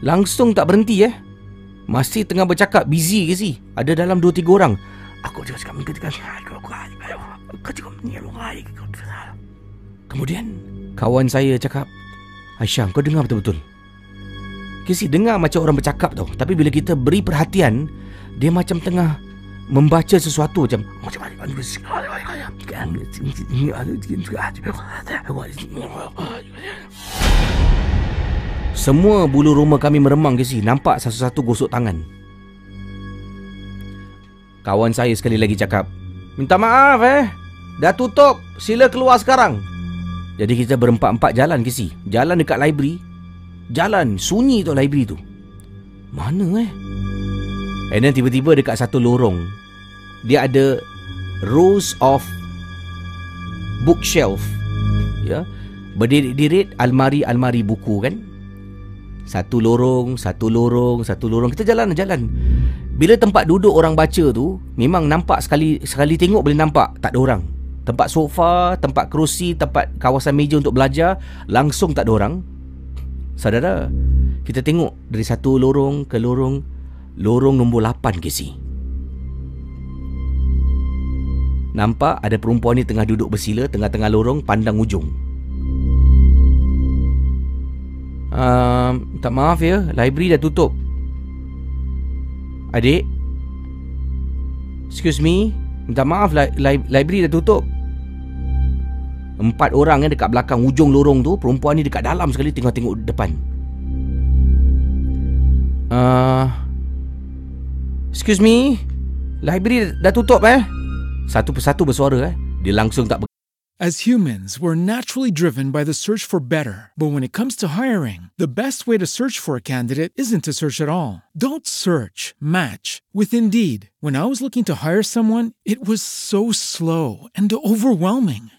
Langsung tak berhenti eh? Masih tengah bercakap Busy ke si? Ada dalam 2-3 orang. Aku juga cakap Kemudian Kawan saya cakap Aisyah kau dengar betul-betul. Kisi dengar macam orang bercakap tau. Tapi bila kita beri perhatian Dia macam tengah membaca sesuatu macam semua bulu roma kami meremang ke si nampak satu-satu gosok tangan kawan saya sekali lagi cakap minta maaf eh dah tutup sila keluar sekarang jadi kita berempat-empat jalan ke si jalan dekat library jalan sunyi tu library tu mana eh And then tiba-tiba dekat satu lorong Dia ada Rows of Bookshelf Ya. Berdiri-diri almari-almari buku kan? Satu lorong Satu lorong Satu lorong. Kita jalan-jalan Bila tempat duduk orang baca tu Memang nampak sekali Sekali tengok boleh nampak. Tak ada orang. Tempat sofa Tempat kerusi Tempat kawasan meja untuk belajar Langsung tak ada orang. Saudara Kita tengok Dari satu lorong ke lorong Lorong nombor 8 ke si? Nampak ada perempuan ni tengah duduk bersila Tengah-tengah lorong pandang ujung. Uh, Tak maaf ya Library dah tutup. Adik? Excuse me Minta maaf li- li- Library dah tutup. Empat orang yang dekat belakang ujung lorong tu Perempuan ni dekat dalam sekali Tengah tengok depan. Uh, Excuse me Library dah tutup eh Satu persatu bersuara eh Dia langsung tak As humans, we're naturally driven by the search for better. But when it comes to hiring, the best way to search for a candidate isn't to search at all. Don't search, match with Indeed. When I was looking to hire someone, it was so slow and overwhelming.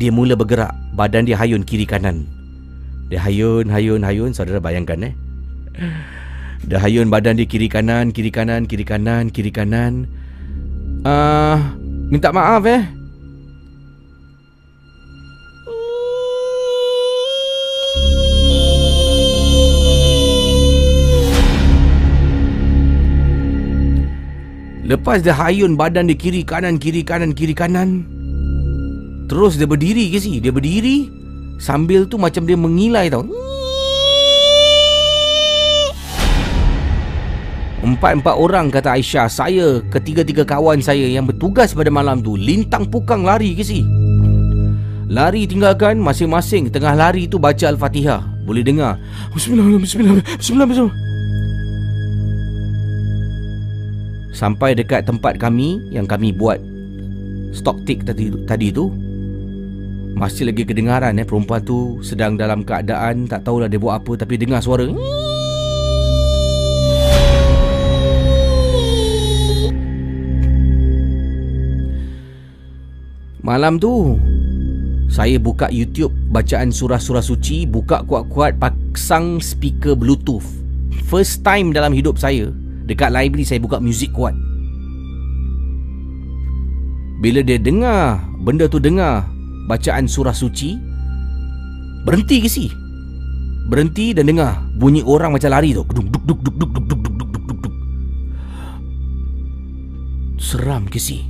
Dia mula bergerak. Badan dia hayun kiri kanan. Dia hayun, hayun, hayun. Saudara bayangkan eh? Dia hayun badan dia kiri kanan Kiri kanan, kiri kanan, kiri kanan. Ah, uh, Minta maaf eh? Lepas dia hayun badan dia kiri kanan kiri kanan kiri kanan Terus dia berdiri ke si Dia berdiri Sambil tu macam dia mengilai tau. Empat-empat orang kata Aisyah Saya ketiga-tiga kawan saya yang bertugas pada malam tu Lintang pukang lari ke si Lari tinggalkan masing-masing Tengah lari tu baca Al-Fatihah. Boleh dengar? Bismillahirrahmanirrahim Bismillahirrahmanirrahim Bismillahirrahmanirrahim Sampai dekat tempat kami Yang kami buat Stock tick tadi, tadi tu Masih lagi kedengaran eh Perempuan tu sedang dalam keadaan Tak tahulah dia buat apa Tapi dengar suara. Malam tu Saya buka YouTube Bacaan surah-surah suci Buka kuat-kuat Pasang speaker bluetooth. First time dalam hidup saya Dekat library saya buka muzik kuat. Bila dia dengar Benda tu dengar Bacaan surah suci Berhenti ke si? Berhenti dan dengar Bunyi orang macam lari tu duk, duk, duk, duk, duk, duk, duk, duk, duk, duk, duk. Seram ke si?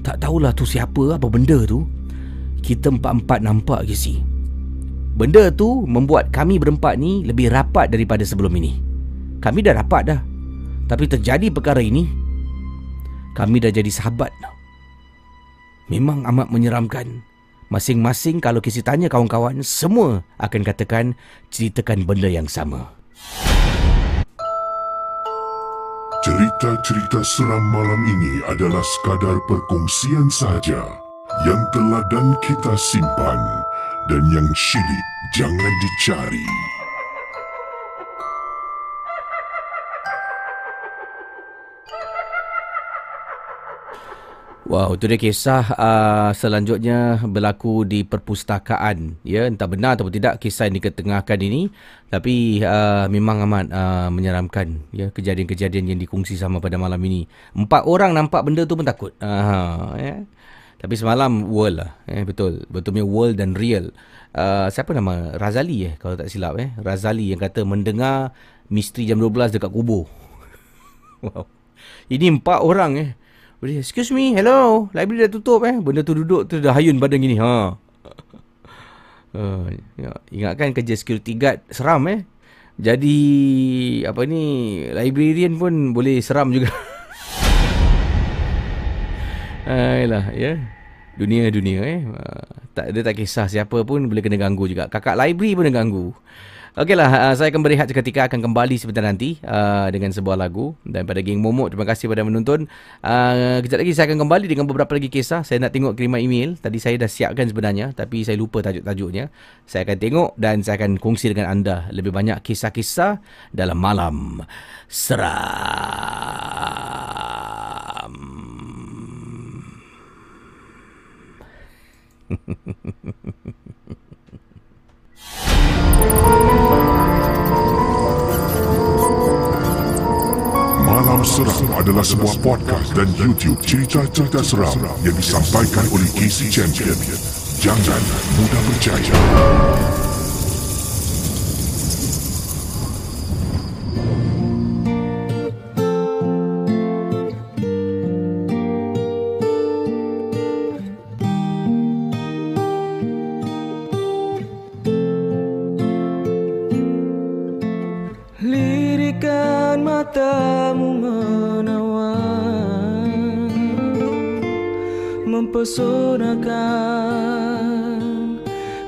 Tak tahulah tu siapa Apa benda tu Kita empat-empat nampak ke si? Benda tu membuat kami berempat ni lebih rapat daripada sebelum ini. Kami dah rapat dah. Tapi terjadi perkara ini, kami dah jadi sahabat. Memang amat menyeramkan. Masing-masing kalau kisi tanya kawan-kawan, semua akan katakan ceritakan benda yang sama. Cerita-cerita seram malam ini adalah sekadar perkongsian sahaja yang telah dan kita simpan dan yang syilid jangan dicari. Wow, itu dia kisah uh, selanjutnya berlaku di perpustakaan. Ya, entah benar atau tidak kisah yang diketengahkan ini, tapi uh, memang amat uh, menyeramkan ya kejadian-kejadian yang dikongsi sama pada malam ini. Empat orang nampak benda tu pun takut. Uh, ya. Tapi semalam world lah. Eh, betul. Betulnya world dan real. Uh, siapa nama? Razali eh kalau tak silap eh. Razali yang kata mendengar misteri jam 12 dekat kubur. wow. Ini empat orang eh. Boleh, excuse me, hello, library dah tutup eh. Benda tu duduk tu dah hayun badan gini. Ha. Uh, ingatkan kerja security guard seram eh. Jadi apa ni librarian pun boleh seram juga. Ayolah, ya. Dunia-dunia eh. Uh, tak dia tak kisah siapa pun boleh kena ganggu juga. Kakak library pun kena ganggu. Okeylah, uh, saya akan berehat seketika akan kembali sebentar nanti uh, dengan sebuah lagu dan pada geng Momok terima kasih pada menonton. Uh, kejap lagi saya akan kembali dengan beberapa lagi kisah. Saya nak tengok kiriman email. Tadi saya dah siapkan sebenarnya tapi saya lupa tajuk-tajuknya. Saya akan tengok dan saya akan kongsi dengan anda lebih banyak kisah-kisah dalam malam seram. Malam Seram adalah sebuah podcast dan YouTube cerita-cerita seram yang disampaikan oleh Casey Champion. Jangan mudah percaya. Mempesonakan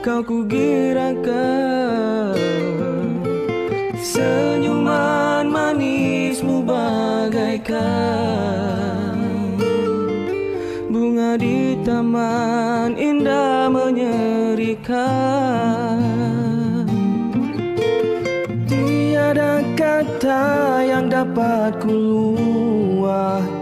Kau ku girakan Senyuman manismu bagaikan. Bunga di taman indah menyerikan. Tiada kata yang dapat ku luahkan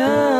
Yeah.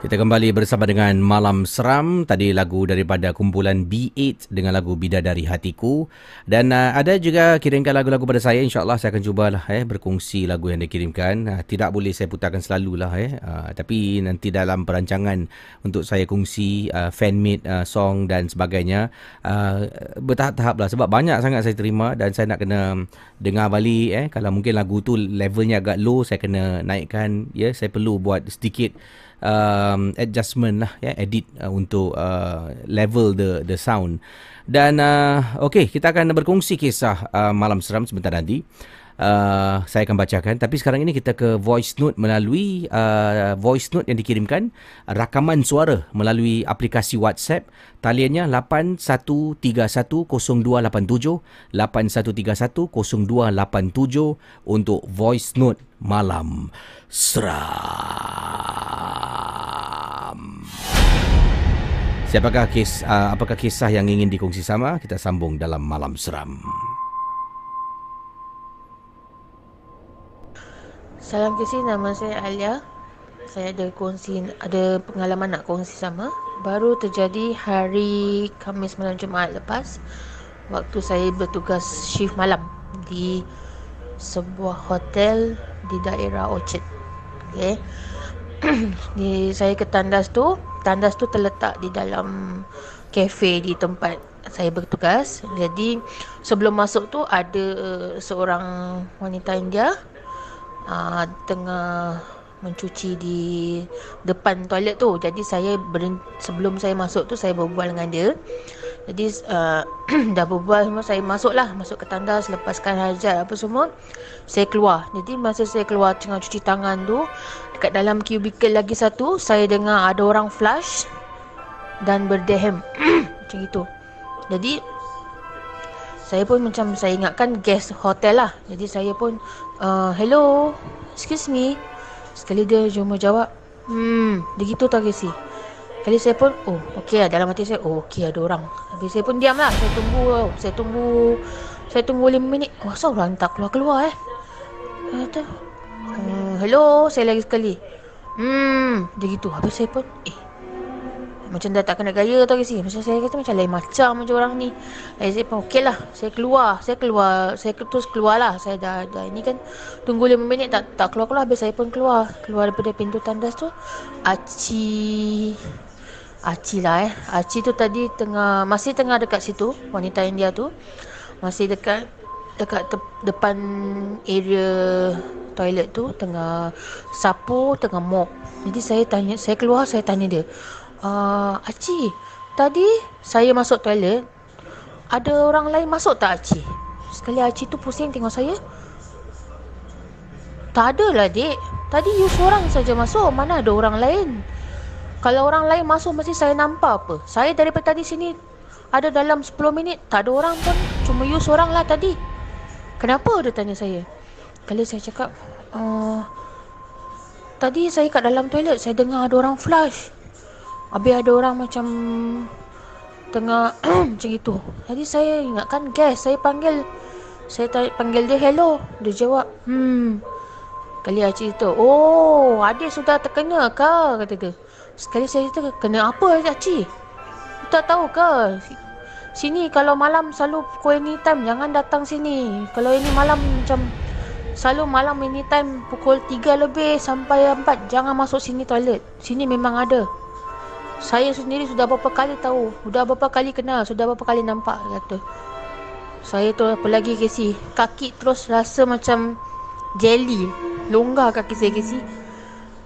Kita kembali bersama dengan Malam Seram. Tadi lagu daripada kumpulan B8 dengan lagu Bidadari Hatiku. Dan uh, ada juga kirimkan lagu-lagu pada saya. InsyaAllah saya akan cubalah eh, berkongsi lagu yang dikirimkan. Uh, tidak boleh saya putarkan selalulah. Eh. Uh, tapi nanti dalam perancangan untuk saya kongsi uh, fan-made uh, song dan sebagainya. Uh, bertahap-tahap lah. Sebab banyak sangat saya terima dan saya nak kena dengar balik. Eh. Kalau mungkin lagu tu levelnya agak low, saya kena naikkan. Ya, Saya perlu buat sedikit um, adjustment lah ya edit uh, untuk uh, level the the sound. Dan uh, okey kita akan berkongsi kisah uh, malam seram sebentar nanti. Uh, saya akan bacakan. Tapi sekarang ini kita ke voice note melalui uh, voice note yang dikirimkan rakaman suara melalui aplikasi WhatsApp. Taliannya 81310287 81310287 untuk voice note malam seram. Siapakah kis, uh, apakah kisah yang ingin dikongsi sama? Kita sambung dalam malam seram. Salam kasih nama saya Alia. Saya ada kongsi ada pengalaman nak kongsi sama. Baru terjadi hari Khamis malam Jumaat lepas waktu saya bertugas shift malam di sebuah hotel di daerah Orchard. Okey. di saya ke tandas tu, tandas tu terletak di dalam kafe di tempat saya bertugas. Jadi sebelum masuk tu ada seorang wanita India uh, tengah mencuci di depan toilet tu. Jadi saya sebelum saya masuk tu saya berbual dengan dia. Jadi uh, dah berbual semua saya masuklah masuk ke tandas lepaskan hajat apa semua. Saya keluar. Jadi masa saya keluar tengah cuci tangan tu dekat dalam cubicle lagi satu saya dengar ada orang flush dan berdehem macam itu. Jadi saya pun macam saya ingatkan guest hotel lah. Jadi saya pun uh, hello, excuse me. Sekali dia cuma jawab, hmm, dia gitu tak kesi. Kali saya pun, oh, okey lah. Dalam hati saya, oh, okey ada orang. Habis saya pun diam lah. Saya tunggu, saya tunggu, saya tunggu 5 minit. Oh, asal orang tak keluar-keluar eh. Kata, hmm, hello, saya lagi sekali. Hmm, dia gitu. Habis saya pun, eh, macam dah tak kena gaya tau kasi Macam saya kata macam lain macam macam orang ni Jadi saya pun okey lah Saya keluar Saya keluar Saya terus keluar lah Saya dah, dah ini kan Tunggu 5 minit tak tak keluar-keluar Habis saya pun keluar Keluar daripada pintu tandas tu Aci Aci lah eh. Aci tu tadi tengah Masih tengah dekat situ Wanita India tu. Masih dekat Dekat te- depan area toilet tu Tengah sapu Tengah mop. Jadi saya tanya Saya keluar Saya tanya dia uh, Aci Tadi saya masuk toilet Ada orang lain masuk tak Aci? Sekali Aci tu pusing tengok saya. Tak ada lah dek Tadi you seorang saja masuk Mana ada orang lain Kalau orang lain masuk Mesti saya nampak apa. Saya daripada tadi sini Ada dalam 10 minit Tak ada orang pun. Cuma you seorang lah tadi. Kenapa dia tanya saya? Kali saya cakap uh, Tadi saya kat dalam toilet Saya dengar ada orang flush. Habis ada orang macam Tengah macam itu. Jadi saya ingatkan gas Saya panggil. Saya tanya, panggil dia hello. Dia jawab Hmm. Kali Acik cerita Oh adik sudah terkena ke Kata dia Sekali saya kata Kena apa Acik Tak tahu ke? Sini kalau malam selalu pukul any time Jangan datang sini. Kalau ini malam macam Selalu malam any time Pukul 3 lebih Sampai 4 Jangan masuk sini toilet. Sini memang ada. Saya sendiri sudah berapa kali tahu. Sudah berapa kali kenal Sudah berapa kali nampak Kata. Saya tu apa lagi Casey? Kaki terus rasa macam Jelly. Longgar kaki saya Casey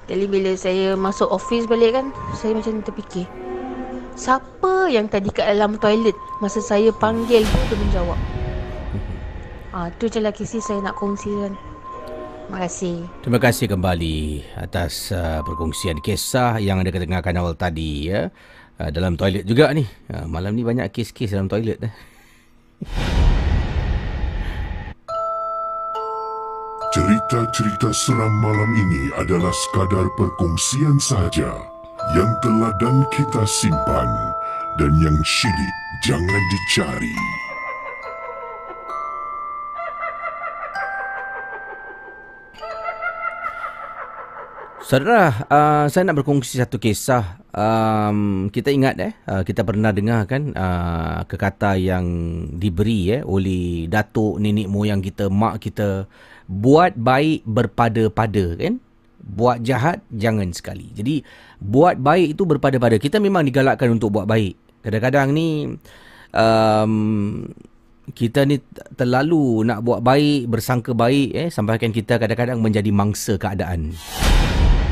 Jadi bila saya masuk office balik kan Saya macam terfikir Siapa yang tadi kat dalam toilet Masa saya panggil Dia menjawab Ah, tu je lah Casey saya nak kongsikan Terima kasih. Terima kasih kembali atas uh, perkongsian kisah yang anda kedengarkan awal tadi ya. Uh, dalam toilet juga ni. Uh, malam ni banyak kes-kes dalam toilet eh. Cerita-cerita seram malam ini adalah sekadar perkongsian sahaja yang telah dan kita simpan dan yang syilid jangan dicari. Saudara, uh, saya nak berkongsi satu kisah. Um, kita ingat eh, uh, kita pernah dengar kan uh, kekata yang diberi eh oleh datuk nenek moyang kita, mak kita, buat baik berpada-pada kan? Buat jahat jangan sekali. Jadi buat baik itu berpada-pada. Kita memang digalakkan untuk buat baik. Kadang-kadang ni um, kita ni terlalu nak buat baik, bersangka baik eh sampaikan kita kadang-kadang menjadi mangsa keadaan.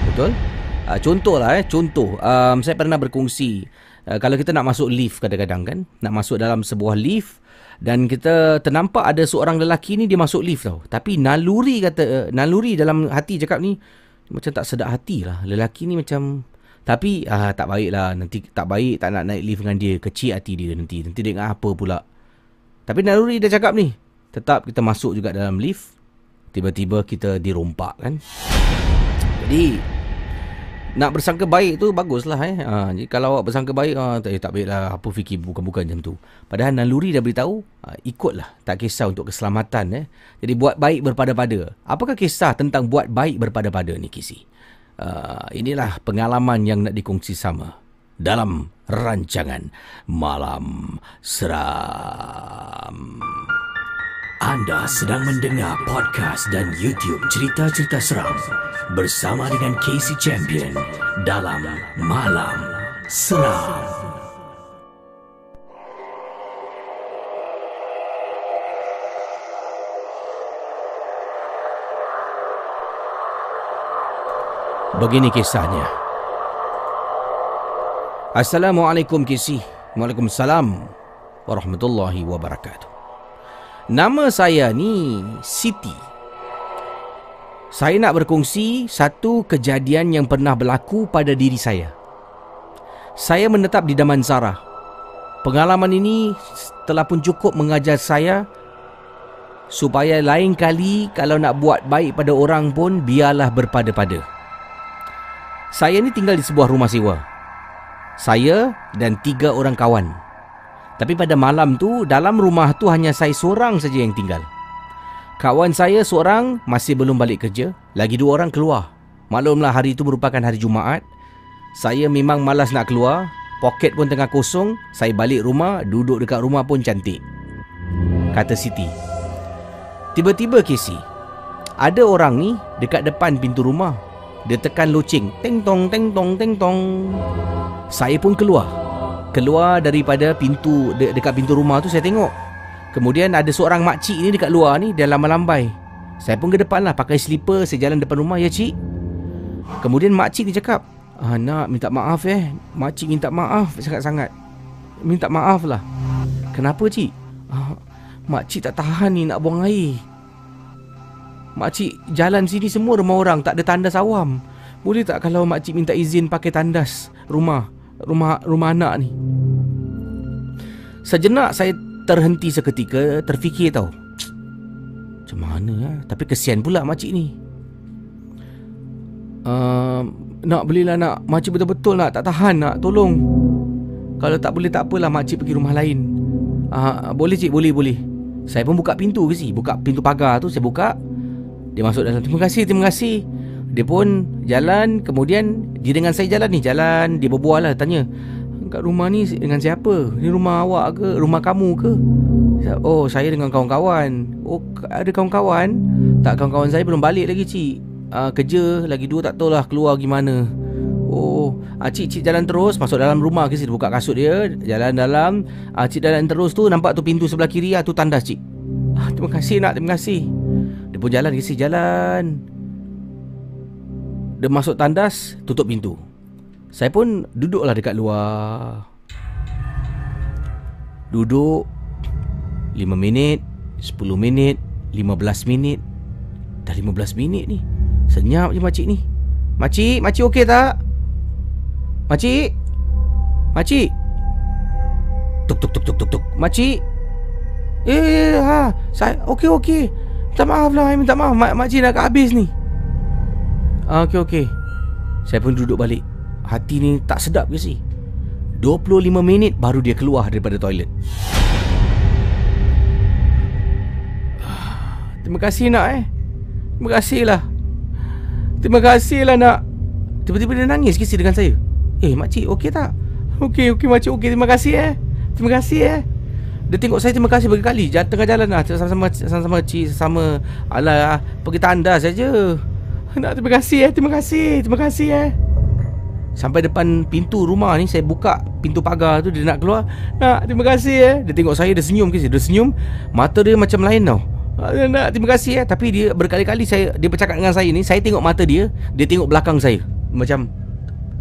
Betul? Uh, contohlah eh, contoh. Um, saya pernah berkongsi uh, kalau kita nak masuk lift kadang-kadang kan, nak masuk dalam sebuah lift dan kita ternampak ada seorang lelaki ni dia masuk lift tau. Tapi naluri kata uh, naluri dalam hati cakap ni macam tak sedap hati lah. Lelaki ni macam tapi uh, tak baik lah. Nanti tak baik tak nak naik lift dengan dia. Kecil hati dia nanti. Nanti dia apa pula. Tapi naluri dia cakap ni. Tetap kita masuk juga dalam lift. Tiba-tiba kita dirompak kan. Jadi nak bersangka baik tu baguslah eh. Ha, kalau awak bersangka baik ha, tak, eh, tak baiklah apa fikir bukan-bukan macam tu. Padahal naluri dah beritahu ha, ikutlah tak kisah untuk keselamatan eh. Jadi buat baik berpada-pada. Apakah kisah tentang buat baik berpada-pada ni Kisi? Uh, inilah pengalaman yang nak dikongsi sama dalam rancangan Malam Seram. Anda sedang mendengar podcast dan YouTube cerita-cerita seram bersama dengan Casey Champion dalam Malam Seram. Begini kisahnya. Assalamualaikum Kisi. Waalaikumsalam warahmatullahi wabarakatuh. Nama saya ni Siti. Saya nak berkongsi satu kejadian yang pernah berlaku pada diri saya. Saya menetap di Damansara. Pengalaman ini telah pun cukup mengajar saya supaya lain kali kalau nak buat baik pada orang pun biarlah berpada-pada. Saya ni tinggal di sebuah rumah sewa. Saya dan tiga orang kawan. Tapi pada malam tu, dalam rumah tu hanya saya seorang saja yang tinggal. Kawan saya seorang masih belum balik kerja. Lagi dua orang keluar. Maklumlah hari itu merupakan hari Jumaat. Saya memang malas nak keluar. Poket pun tengah kosong. Saya balik rumah, duduk dekat rumah pun cantik. Kata Siti. Tiba-tiba Casey, ada orang ni dekat depan pintu rumah. Dia tekan loceng. Teng tong, teng tong, teng tong. Saya pun keluar. Keluar daripada pintu de- dekat pintu rumah tu saya tengok. Kemudian ada seorang makcik ni dekat luar ni dia lambai-lambai. Saya pun ke depan lah pakai slipper saya jalan depan rumah ya cik. Kemudian makcik ni cakap, ah, nak minta maaf eh. Makcik minta maaf sangat-sangat. Minta maaf lah. Kenapa cik? Ah, makcik tak tahan ni nak buang air. Makcik jalan sini semua rumah orang tak ada tandas awam. Boleh tak kalau makcik minta izin pakai tandas rumah rumah rumah anak ni? Sejenak saya terhenti seketika terfikir tau. Macam mana ya? Tapi kesian pula makcik ni. Uh, nak belilah nak Makcik betul-betul nak Tak tahan nak Tolong Kalau tak boleh tak apalah Makcik pergi rumah lain uh, Boleh cik boleh boleh Saya pun buka pintu ke si Buka pintu pagar tu Saya buka Dia masuk dalam Terima kasih terima kasih Dia pun jalan Kemudian Dia dengan saya jalan ni Jalan Dia berbual lah Tanya Kat rumah ni dengan siapa? Ni rumah awak ke? Rumah kamu ke? Oh saya dengan kawan-kawan Oh ada kawan-kawan? Tak kawan-kawan saya belum balik lagi cik uh, Kerja lagi dua tak tahulah keluar gimana Oh uh, Cik cik jalan terus Masuk dalam rumah ke Dia buka kasut dia Jalan dalam uh, Cik jalan terus tu Nampak tu pintu sebelah kiri ah, Tu tandas cik ah, Terima kasih nak Terima kasih Dia pun jalan ke jalan Dia masuk tandas Tutup pintu saya pun duduklah dekat luar Duduk 5 minit 10 minit 15 minit Dah 15 minit ni Senyap je makcik ni Makcik, makcik okey tak? Makcik? Makcik? Tuk tuk tuk tuk tuk tuk Makcik? Eh, ha, saya okey okey. Minta maaf lah minta maaf Mak, makcik nak habis ni ah, Okey okey Saya pun duduk balik Hati ni tak sedap ke si 25 minit baru dia keluar daripada toilet Terima kasih nak eh Terima kasih lah Terima kasih lah nak Tiba-tiba dia nangis kisah dengan saya Eh makcik okey tak? Okey okey makcik okey terima kasih eh Terima kasih eh dia tengok saya terima kasih berkali Jalan tengah jalan lah Sama-sama Sama-sama Sama Alah Pergi tanda saja Nak terima kasih eh. Terima kasih Terima kasih eh. Sampai depan pintu rumah ni Saya buka pintu pagar tu Dia nak keluar. Nak terima kasih eh. Dia tengok saya Dia senyum kisah Dia senyum. Mata dia macam lain tau. Nak terima kasih eh. Tapi dia berkali-kali saya Dia bercakap dengan saya ni Saya tengok mata dia Dia tengok belakang saya. Macam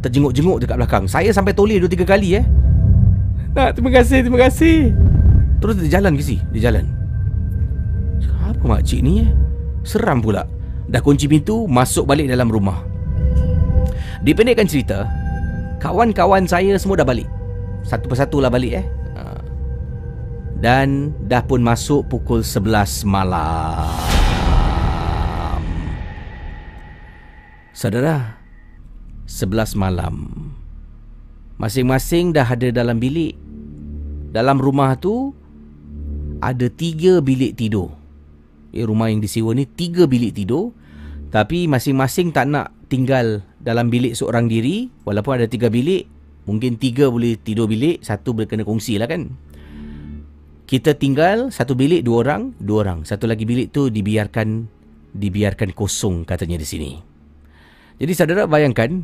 Terjenguk-jenguk dekat belakang. Saya sampai toleh dua tiga kali eh. Nak terima kasih Terima kasih. Terus dia jalan ke si? Dia jalan. Apa makcik ni eh? Seram pula Dah kunci pintu Masuk balik dalam rumah. Dipendekkan cerita Kawan-kawan saya semua dah balik. Satu persatu lah balik eh. Ha. Dan Dah pun masuk pukul 11 malam. Saudara 11 malam. Masing-masing dah ada dalam bilik. Dalam rumah tu ada tiga bilik tidur. Eh, rumah yang disewa ni tiga bilik tidur. Tapi masing-masing tak nak tinggal dalam bilik seorang diri. Walaupun ada tiga bilik. Mungkin tiga boleh tidur bilik. Satu boleh kena kongsi lah kan. Kita tinggal satu bilik dua orang. Dua orang. Satu lagi bilik tu dibiarkan dibiarkan kosong katanya di sini. Jadi saudara bayangkan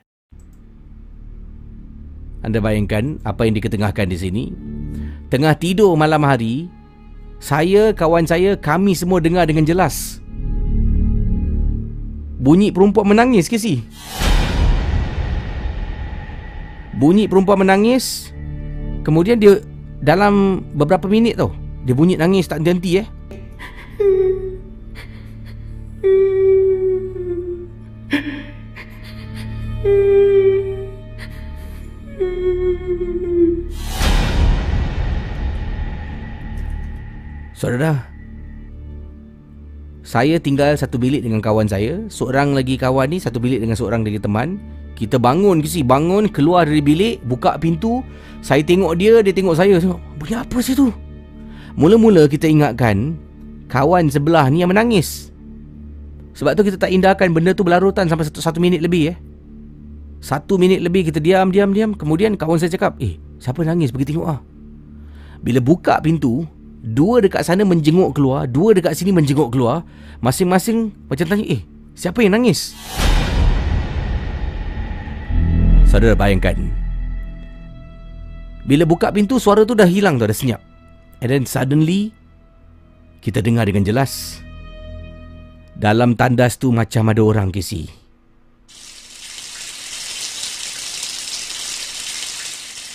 Anda bayangkan apa yang diketengahkan di sini. Tengah tidur malam hari, saya, kawan saya, kami semua dengar dengan jelas. Bunyi perempuan menangis ke si? Bunyi perempuan menangis. Kemudian dia dalam beberapa minit tau. Dia bunyi nangis tak henti eh. Saudara Saya tinggal satu bilik dengan kawan saya. Seorang lagi kawan ni Satu bilik dengan seorang lagi teman. Kita bangun ke si Bangun keluar dari bilik Buka pintu. Saya tengok dia Dia tengok saya. Bunyi apa tu? Mula-mula kita ingatkan Kawan sebelah ni yang menangis. Sebab tu kita tak indahkan Benda tu berlarutan sampai satu, satu minit lebih eh. Satu minit lebih kita diam, diam, diam. Kemudian kawan saya cakap Eh, siapa nangis? Pergi tengok ah. Bila buka pintu Dua dekat sana menjenguk keluar Dua dekat sini menjenguk keluar. Masing-masing macam tanya Eh siapa yang nangis? Saudara bayangkan. Bila buka pintu suara tu dah hilang tu Dah senyap. And then suddenly Kita dengar dengan jelas Dalam tandas tu macam ada orang kisi.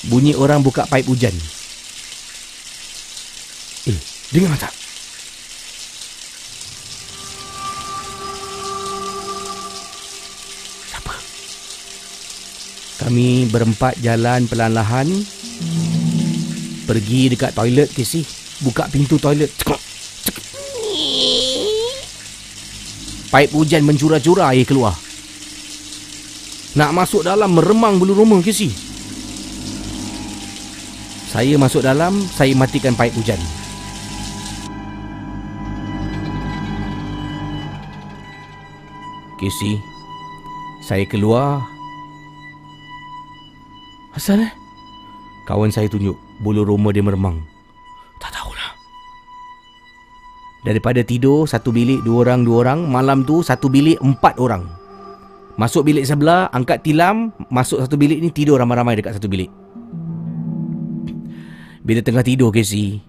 Bunyi orang buka paip hujan Eh, dengar tak? Siapa? Kami berempat jalan perlahan-lahan. Pergi dekat toilet ke si Buka pintu toilet. Cekok Paip hujan mencurah-curah air keluar. Nak masuk dalam meremang bulu rumah ke si Saya masuk dalam Saya matikan paip hujan Casey, saya keluar. Asal eh? Kawan saya tunjuk bulu roma dia meremang. Tak tahulah. Daripada tidur satu bilik dua orang dua orang, malam tu satu bilik empat orang. Masuk bilik sebelah, angkat tilam, masuk satu bilik ni tidur ramai-ramai dekat satu bilik. Bila tengah tidur Casey,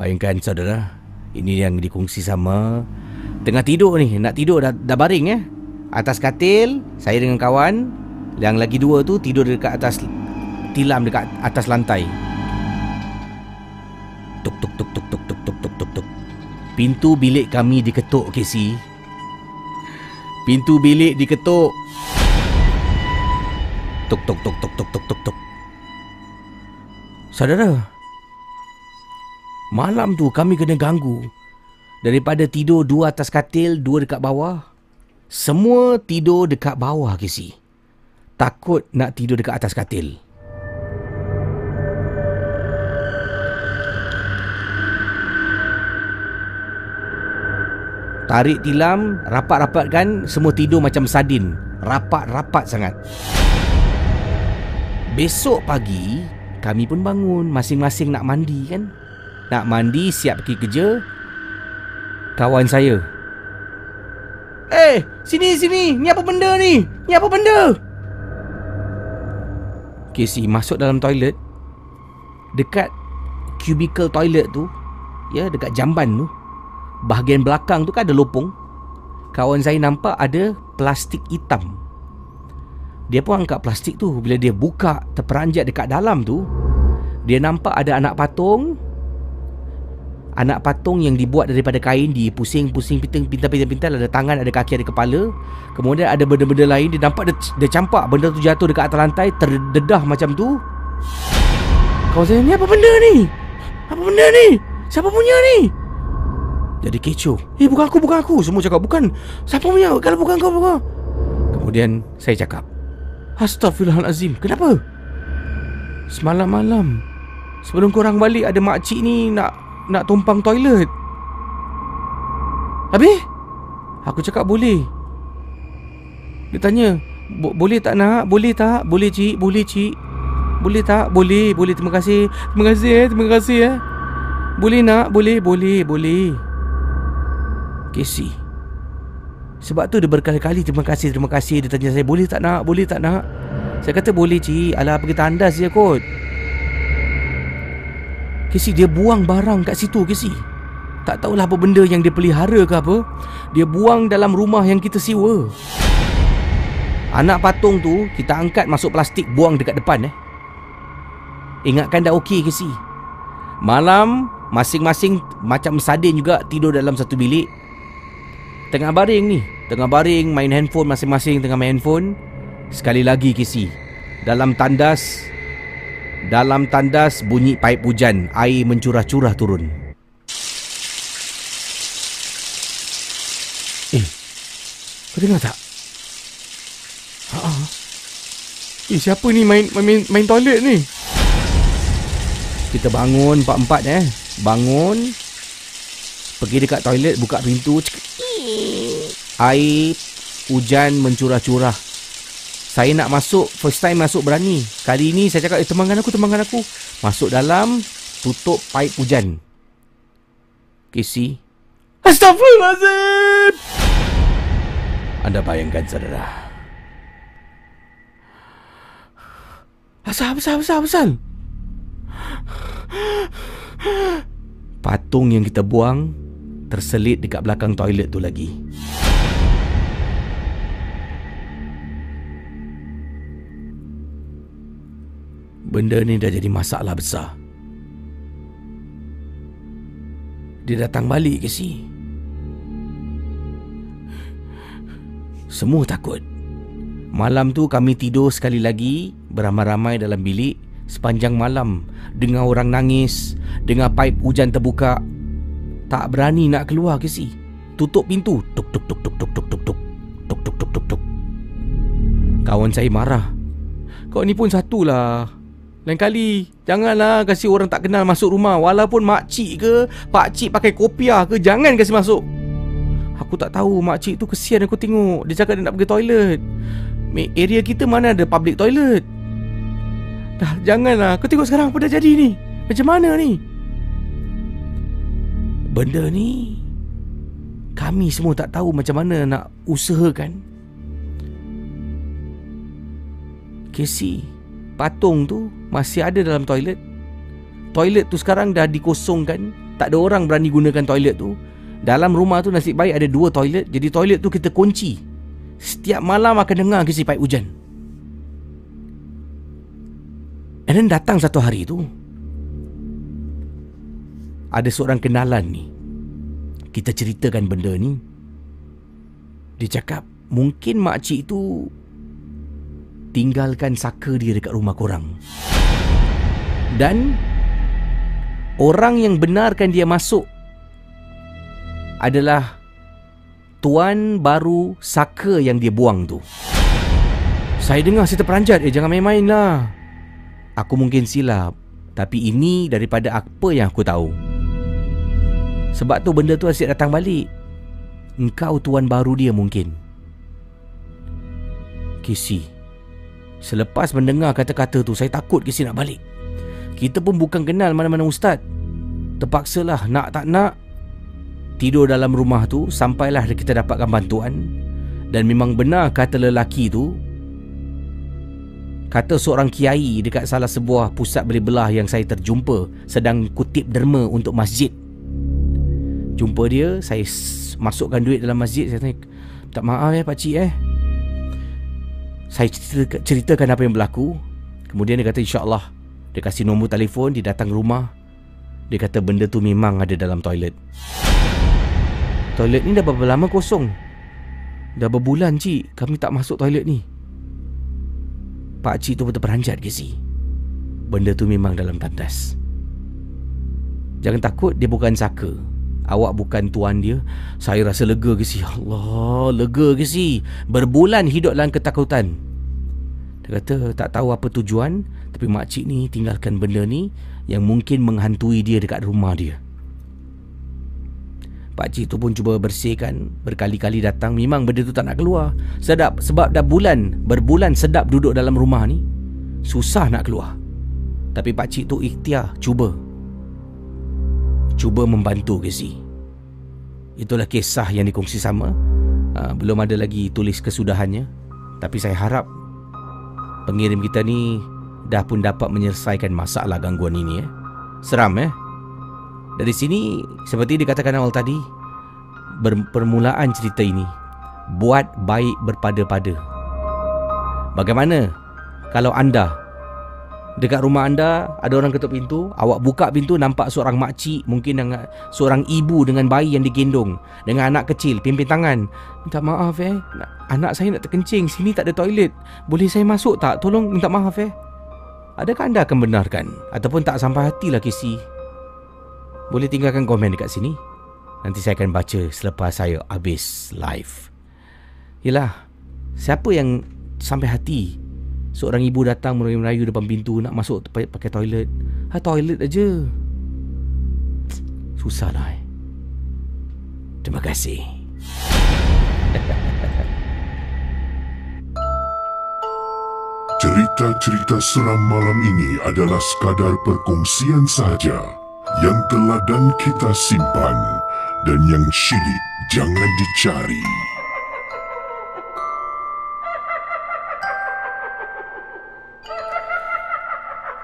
bayangkan saudara, ini yang dikongsi sama Tengah tidur ni Nak tidur dah, dah baring eh Atas katil Saya dengan kawan Yang lagi dua tu Tidur dekat atas Tilam dekat atas lantai Tuk tuk tuk tuk tuk tuk tuk tuk tuk tuk Pintu bilik kami diketuk Casey Pintu bilik diketuk Tuk tuk tuk tuk tuk tuk tuk tuk Saudara Malam tu kami kena ganggu Daripada tidur dua atas katil, dua dekat bawah. Semua tidur dekat bawah, Kisi. Takut nak tidur dekat atas katil. Tarik tilam, rapat-rapatkan, semua tidur macam sardin. Rapat-rapat sangat. Besok pagi, kami pun bangun. Masing-masing nak mandi kan? Nak mandi, siap pergi kerja kawan saya. Eh, sini sini. Ni apa benda ni? Ni apa benda? Casey masuk dalam toilet dekat cubicle toilet tu, ya, dekat jamban tu. Bahagian belakang tu kan ada lopong. Kawan saya nampak ada plastik hitam. Dia pun angkat plastik tu bila dia buka terperanjat dekat dalam tu, dia nampak ada anak patung Anak patung yang dibuat daripada kain Dipusing-pusing pintar-pintar-pintar Ada tangan, ada kaki, ada kepala Kemudian ada benda-benda lain Dia nampak dia, dia campak Benda tu jatuh dekat atas lantai Terdedah macam tu Kau saya ni apa benda ni? Apa benda ni? Siapa punya ni? Jadi kecoh Eh bukan aku, bukan aku Semua cakap bukan Siapa punya? Kalau bukan kau, bukan Kemudian saya cakap Astaghfirullahalazim Kenapa? Semalam malam Sebelum korang balik Ada makcik ni nak nak tumpang toilet. Habis? Aku cakap boleh. Dia tanya, boleh tak nak? Boleh tak? Boleh cik? Boleh cik? Boleh tak? Boleh, boleh. Terima kasih. Terima kasih eh. Terima kasih eh. Boleh nak? Boleh, boleh, boleh. Casey. Sebab tu dia berkali-kali terima kasih, terima kasih. Dia tanya saya, boleh tak nak? Boleh tak nak? Saya kata boleh cik. Alah, pergi tandas je kot. Casey dia buang barang kat situ Casey Tak tahulah apa benda yang dia pelihara ke apa. Dia buang dalam rumah yang kita sewa. Anak patung tu kita angkat masuk plastik buang dekat depan eh. Ingatkan dah okey Casey Malam masing-masing macam sardin juga tidur dalam satu bilik. Tengah baring ni. Tengah baring main handphone masing-masing tengah main handphone. Sekali lagi Casey Dalam tandas dalam tandas bunyi paip hujan, air mencurah-curah turun. Eh, kau dengar tak? Ha Eh, siapa ni main main main toilet ni? Kita bangun empat-empat eh. Bangun. Pergi dekat toilet, buka pintu. Air hujan mencurah-curah saya nak masuk First time masuk berani. Kali ni saya cakap Eh temangan aku Temangan aku. Masuk dalam Tutup paip hujan. Casey Astaghfirullahaladzim! Anda bayangkan saudara. Asal asal asal asal. Patung yang kita buang Terselit dekat belakang toilet tu lagi Benda ni dah jadi masalah besar. Dia datang balik ke si. Semua takut. Malam tu kami tidur sekali lagi beramai-ramai dalam bilik sepanjang malam dengar orang nangis, dengar paip hujan terbuka. Tak berani nak keluar ke si. Tutup pintu. Tuk tuk tuk tuk tuk tuk tuk tuk. Tuk tuk tuk tuk tuk. Kawan saya marah. Kau ni pun satulah. Lain kali Janganlah kasi orang tak kenal masuk rumah. Walaupun makcik ke Pakcik pakai kopiah ke Jangan kasi masuk. Aku tak tahu makcik tu kesian aku tengok. Dia cakap dia nak pergi toilet. Area kita mana ada public toilet? Dah janganlah. Kau tengok sekarang apa dah jadi ni? Macam mana ni? Benda ni Kami semua tak tahu macam mana nak usahakan. Casey Patung tu masih ada dalam toilet. Toilet tu sekarang dah dikosongkan. Tak ada orang berani gunakan toilet tu. Dalam rumah tu nasib baik ada dua toilet. Jadi toilet tu kita kunci. Setiap malam akan dengar kisi paip hujan. And then datang satu hari tu Ada seorang kenalan ni. Kita ceritakan benda ni. Dia cakap Mungkin makcik tu tinggalkan saka dia dekat rumah korang. Dan orang yang benarkan dia masuk adalah tuan baru saka yang dia buang tu. Saya dengar saya terperanjat, eh jangan main-main lah. Aku mungkin silap, tapi ini daripada apa yang aku tahu. Sebab tu benda tu asyik datang balik. Engkau tuan baru dia mungkin. Kisi. Selepas mendengar kata-kata tu Saya takut Kisi nak balik. Kita pun bukan kenal mana-mana ustaz. Terpaksalah nak tak nak Tidur dalam rumah tu Sampailah kita dapatkan bantuan. Dan memang benar kata lelaki tu Kata seorang kiai dekat salah sebuah pusat beli belah yang saya terjumpa Sedang kutip derma untuk masjid. Jumpa dia, saya masukkan duit dalam masjid Saya tanya, tak maaf eh pakcik eh saya cerita, ceritakan apa yang berlaku. Kemudian dia kata insyaAllah. Dia kasih nombor telefon Dia datang rumah. Dia kata benda tu memang ada dalam toilet. Toilet ni dah berapa lama kosong? Dah berbulan cik. Kami tak masuk toilet ni. Pak cik tu betul peranjat ke si Benda tu memang dalam tandas. Jangan takut dia bukan saka Awak bukan tuan dia. Saya rasa lega ke si? Allah Lega ke si? Berbulan hidup dalam ketakutan. Dia kata tak tahu apa tujuan Tapi makcik ni tinggalkan benda ni Yang mungkin menghantui dia dekat rumah dia. Pakcik tu pun cuba bersihkan Berkali-kali datang. Memang benda tu tak nak keluar. Sedap Sebab dah bulan Berbulan sedap duduk dalam rumah ni Susah nak keluar. Tapi pakcik tu ikhtiar Cuba cuba membantu Gezi. Itulah kisah yang dikongsi sama. Uh, belum ada lagi tulis kesudahannya. Tapi saya harap pengirim kita ni dah pun dapat menyelesaikan masalah gangguan ini. Eh. Seram eh. Dari sini, seperti dikatakan awal tadi, permulaan cerita ini. Buat baik berpada-pada. Bagaimana kalau anda Dekat rumah anda ada orang ketuk pintu, awak buka pintu nampak seorang makcik, mungkin dengan seorang ibu dengan bayi yang digendong, dengan anak kecil pimpin tangan. Minta maaf eh, anak saya nak terkencing, sini tak ada toilet. Boleh saya masuk tak? Tolong minta maaf eh. Adakah anda akan benarkan ataupun tak sampai hati lah kisi? Boleh tinggalkan komen dekat sini. Nanti saya akan baca selepas saya habis live. Yalah, siapa yang sampai hati Seorang ibu datang merayu-merayu depan pintu nak masuk pakai toilet. Ha toilet aja. Susahlah eh. Terima kasih. Cerita-cerita seram malam ini adalah sekadar perkongsian sahaja yang telah dan kita simpan dan yang syilid jangan dicari.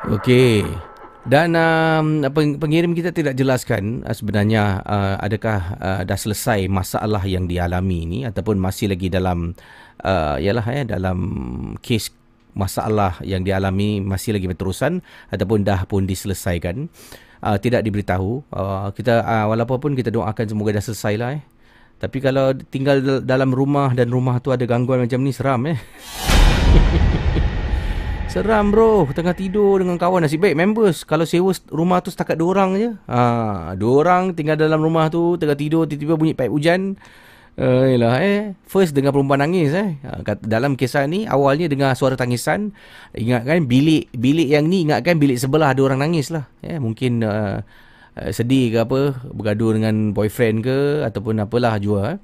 Okey. Dan um, pengirim kita tidak jelaskan uh, sebenarnya uh, adakah uh, dah selesai masalah yang dialami ini ataupun masih lagi dalam uh, yalah ya dalam kes masalah yang dialami masih lagi berterusan ataupun dah pun diselesaikan. Uh, tidak diberitahu. Uh, kita uh, walaupun pun kita doakan semoga dah selesai lah eh. Tapi kalau tinggal dalam rumah dan rumah tu ada gangguan macam ni seram eh. Seram bro. Tengah tidur dengan kawan. Nasib baik members Kalau sewa rumah tu setakat dua orang je. Ha, Dua orang tinggal dalam rumah tu Tengah tidur Tiba-tiba bunyi paip hujan. Uh, Yelah eh. First dengar perempuan nangis eh. Ha, Dalam kisah ni Awalnya dengar suara tangisan. Ingatkan bilik Bilik yang ni ingatkan bilik sebelah Ada orang nangis lah. Eh, Mungkin uh, sedih ke apa, bergaduh dengan boyfriend ke ataupun apalah jua. Eh.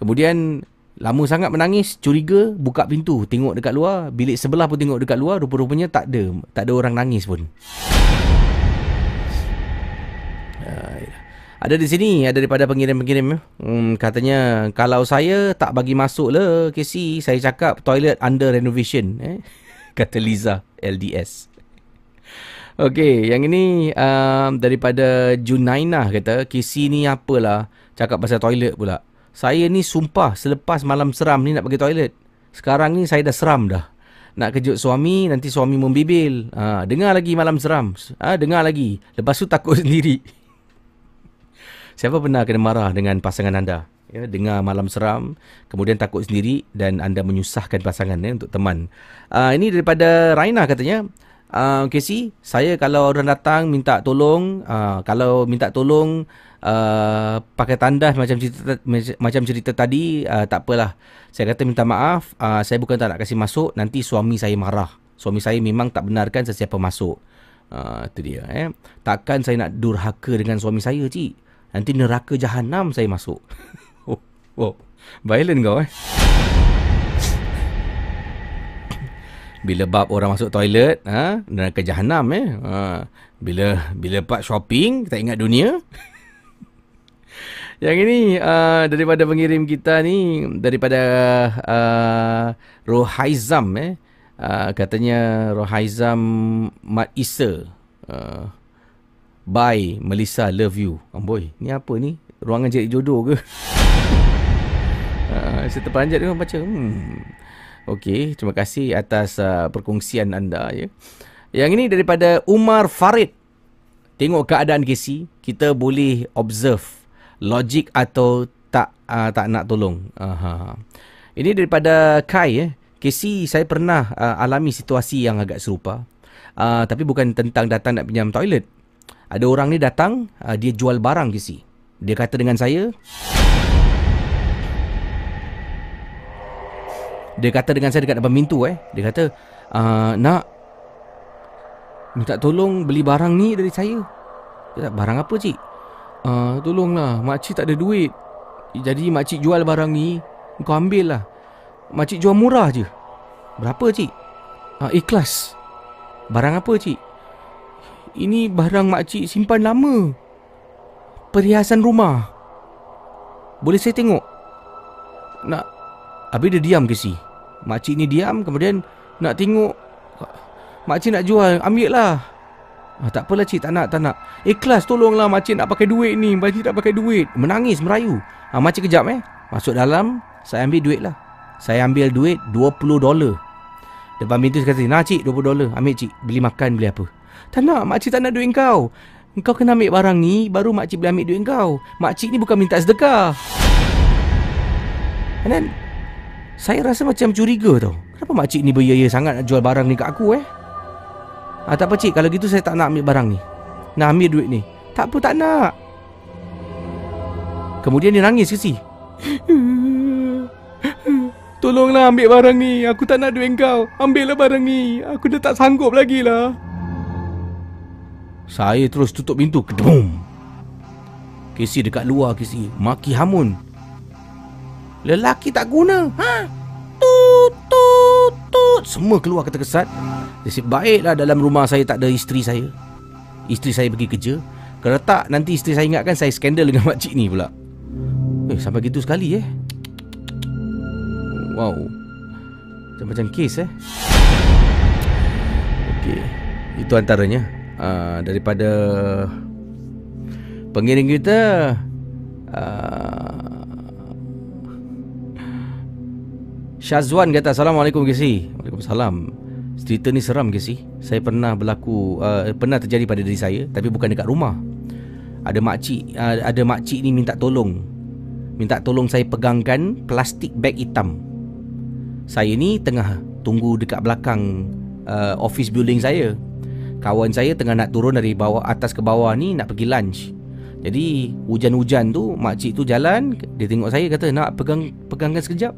Kemudian lama sangat menangis, curiga, buka pintu, tengok dekat luar, bilik sebelah pun tengok dekat luar, rupa-rupanya tak ada, tak ada orang nangis pun. Uh, ada di sini ada daripada pengirim-pengirim hmm, katanya kalau saya tak bagi masuk lah KC saya cakap toilet under renovation eh kata Liza LDS Okey, yang ini um, daripada Junaina kata, KC ni apalah cakap pasal toilet pula. Saya ni sumpah selepas malam seram ni nak pergi toilet. Sekarang ni saya dah seram dah. Nak kejut suami, nanti suami membibil. Ha, dengar lagi malam seram. Ha, dengar lagi. Lepas tu takut sendiri. Siapa pernah kena marah dengan pasangan anda? Ya, dengar malam seram, kemudian takut sendiri dan anda menyusahkan pasangan ya, untuk teman. Uh, ini daripada Raina katanya, uh, Casey, saya kalau orang datang minta tolong, uh, kalau minta tolong uh, pakai tandas macam cerita macam cerita tadi, uh, tak apalah. Saya kata minta maaf, uh, saya bukan tak nak kasih masuk, nanti suami saya marah. Suami saya memang tak benarkan sesiapa masuk. Uh, itu dia. Eh. Takkan saya nak durhaka dengan suami saya, cik. Nanti neraka jahanam saya masuk. oh, oh, violent kau eh. Bila bab orang masuk toilet, ha, neraka jahanam eh. Ha, bila bila part shopping, tak ingat dunia. Yang ini uh, daripada pengirim kita ni daripada uh, Rohaizam eh. Uh, katanya Rohaizam Mat Isa. Uh, bye Melissa love you. Amboi, ni apa ni? Ruangan jadi jodoh ke? uh, saya terpanjat dengan baca. Hmm. Okey, terima kasih atas uh, perkongsian anda ya. Yang ini daripada Umar Farid. Tengok keadaan KC, kita boleh observe logik atau tak uh, tak nak tolong. Aha. Ini daripada Kai eh. KC, saya pernah uh, alami situasi yang agak serupa. Uh, tapi bukan tentang datang nak pinjam toilet. Ada orang ni datang, uh, dia jual barang KC. Dia kata dengan saya, Dia kata dengan saya dekat depan pintu eh. Dia kata, uh, nak minta tolong beli barang ni dari saya. Dia kata, barang apa cik? Uh, tolonglah, makcik tak ada duit. Jadi makcik jual barang ni, kau ambil lah. Makcik jual murah je. Berapa cik? Uh, ikhlas. Barang apa cik? Ini barang makcik simpan lama. Perhiasan rumah. Boleh saya tengok? Nak Habis dia diam ke si Makcik ni diam Kemudian Nak tengok Makcik nak jual Ambil lah ah, Tak apalah cik. Tak nak tak nak. Ikhlas tolonglah. Makcik nak pakai duit ni. Makcik nak pakai duit. Menangis merayu. Ah, Makcik kejap eh. Masuk dalam Saya ambil duit lah. Saya ambil duit 20 dolar. Depan pintu saya kata Nah cik 20 dolar. Ambil cik. Beli makan beli apa. Tak nak Makcik tak nak duit kau. Kau kena ambil barang ni Baru makcik boleh ambil duit kau. Makcik ni bukan minta sedekah. And then saya rasa macam curiga tau. Kenapa makcik ni beria sangat nak jual barang ni kat aku eh ah, Tak apa cik. Kalau gitu saya tak nak ambil barang ni. Nak ambil duit ni. Tak apa tak nak. Kemudian dia nangis ke si? Tolonglah ambil barang ni. Aku tak nak duit kau. Ambil lah barang ni. Aku dah tak sanggup lagi lah. Saya terus tutup pintu. Kedum. Kesi dekat luar Kesi. Maki hamun. Lelaki tak guna. Ha? Tut. Semua keluar kata kesat. Nasib baiklah dalam rumah saya tak ada isteri saya. Isteri saya pergi kerja. Kalau tak, nanti isteri saya ingatkan saya skandal dengan makcik ni pula. Eh, sampai gitu sekali eh. Wow. Macam-macam kes eh. Okey. Itu antaranya. Uh, daripada pengiring kita. Uh, Syazwan kata Assalamualaikum Gesi Waalaikumsalam. Cerita ni seram Gesi Saya pernah berlaku uh, Pernah terjadi pada diri saya Tapi bukan dekat rumah. Ada makcik uh, Ada makcik ni minta tolong. Minta tolong saya pegangkan Plastik beg hitam. Saya ni tengah Tunggu dekat belakang uh, Office building saya. Kawan saya tengah nak turun dari bawah atas ke bawah ni Nak pergi lunch. Jadi hujan-hujan tu Makcik tu jalan Dia tengok saya kata Nak pegang pegangkan sekejap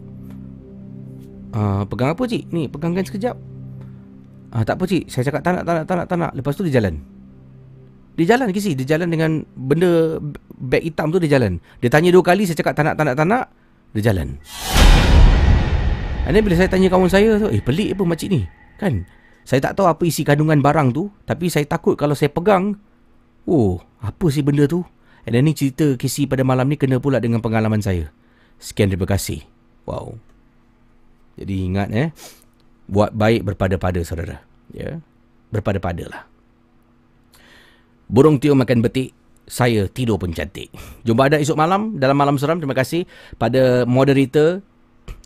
uh, Pegang apa cik? Ni pegangkan sekejap. Uh, Tak apa cik. Saya cakap tak nak tak nak tak nak tak nak. Lepas tu dia jalan. Dia jalan Kisi Dia jalan dengan Benda Beg hitam tu dia jalan. Dia tanya dua kali Saya cakap tak nak tak nak tak nak Dia jalan. And then bila saya tanya kawan saya tu Eh pelik apa makcik ni? Kan? Saya tak tahu apa isi kandungan barang tu Tapi saya takut kalau saya pegang Oh Apa sih benda tu? And then ni cerita Kisi pada malam ni Kena pula dengan pengalaman saya. Sekian terima kasih. Wow Jadi ingat eh Buat baik berpada-pada saudara Ya yeah. Berpada-pada lah Burung Tio makan betik, saya tidur pun cantik. Jumpa anda esok malam dalam Malam Seram. Terima kasih pada moderator.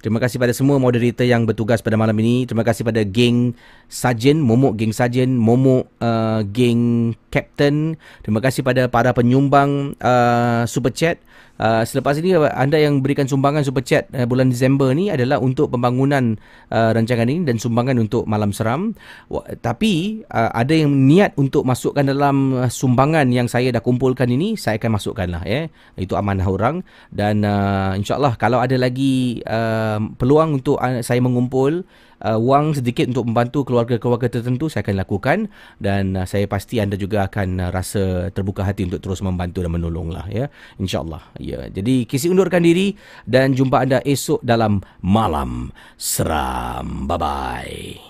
Terima kasih pada semua moderator yang bertugas pada malam ini. Terima kasih pada geng Sajen, Momok geng Sajen, Momok uh, geng Captain. Terima kasih pada para penyumbang uh, Super Chat. Uh, selepas ini anda yang berikan sumbangan super chat uh, bulan Disember ni adalah untuk pembangunan uh, rancangan ini dan sumbangan untuk malam seram. W- tapi uh, ada yang niat untuk masukkan dalam uh, sumbangan yang saya dah kumpulkan ini saya akan masukkanlah ya. Itu amanah orang dan uh, insyaallah kalau ada lagi uh, peluang untuk uh, saya mengumpul uh, wang sedikit untuk membantu keluarga-keluarga tertentu saya akan lakukan. Dan uh, saya pasti anda juga akan uh, rasa terbuka hati untuk terus membantu dan menolong lah ya. Insyaallah ya. Jadi kisi undurkan diri dan jumpa anda esok dalam malam seram. Bye bye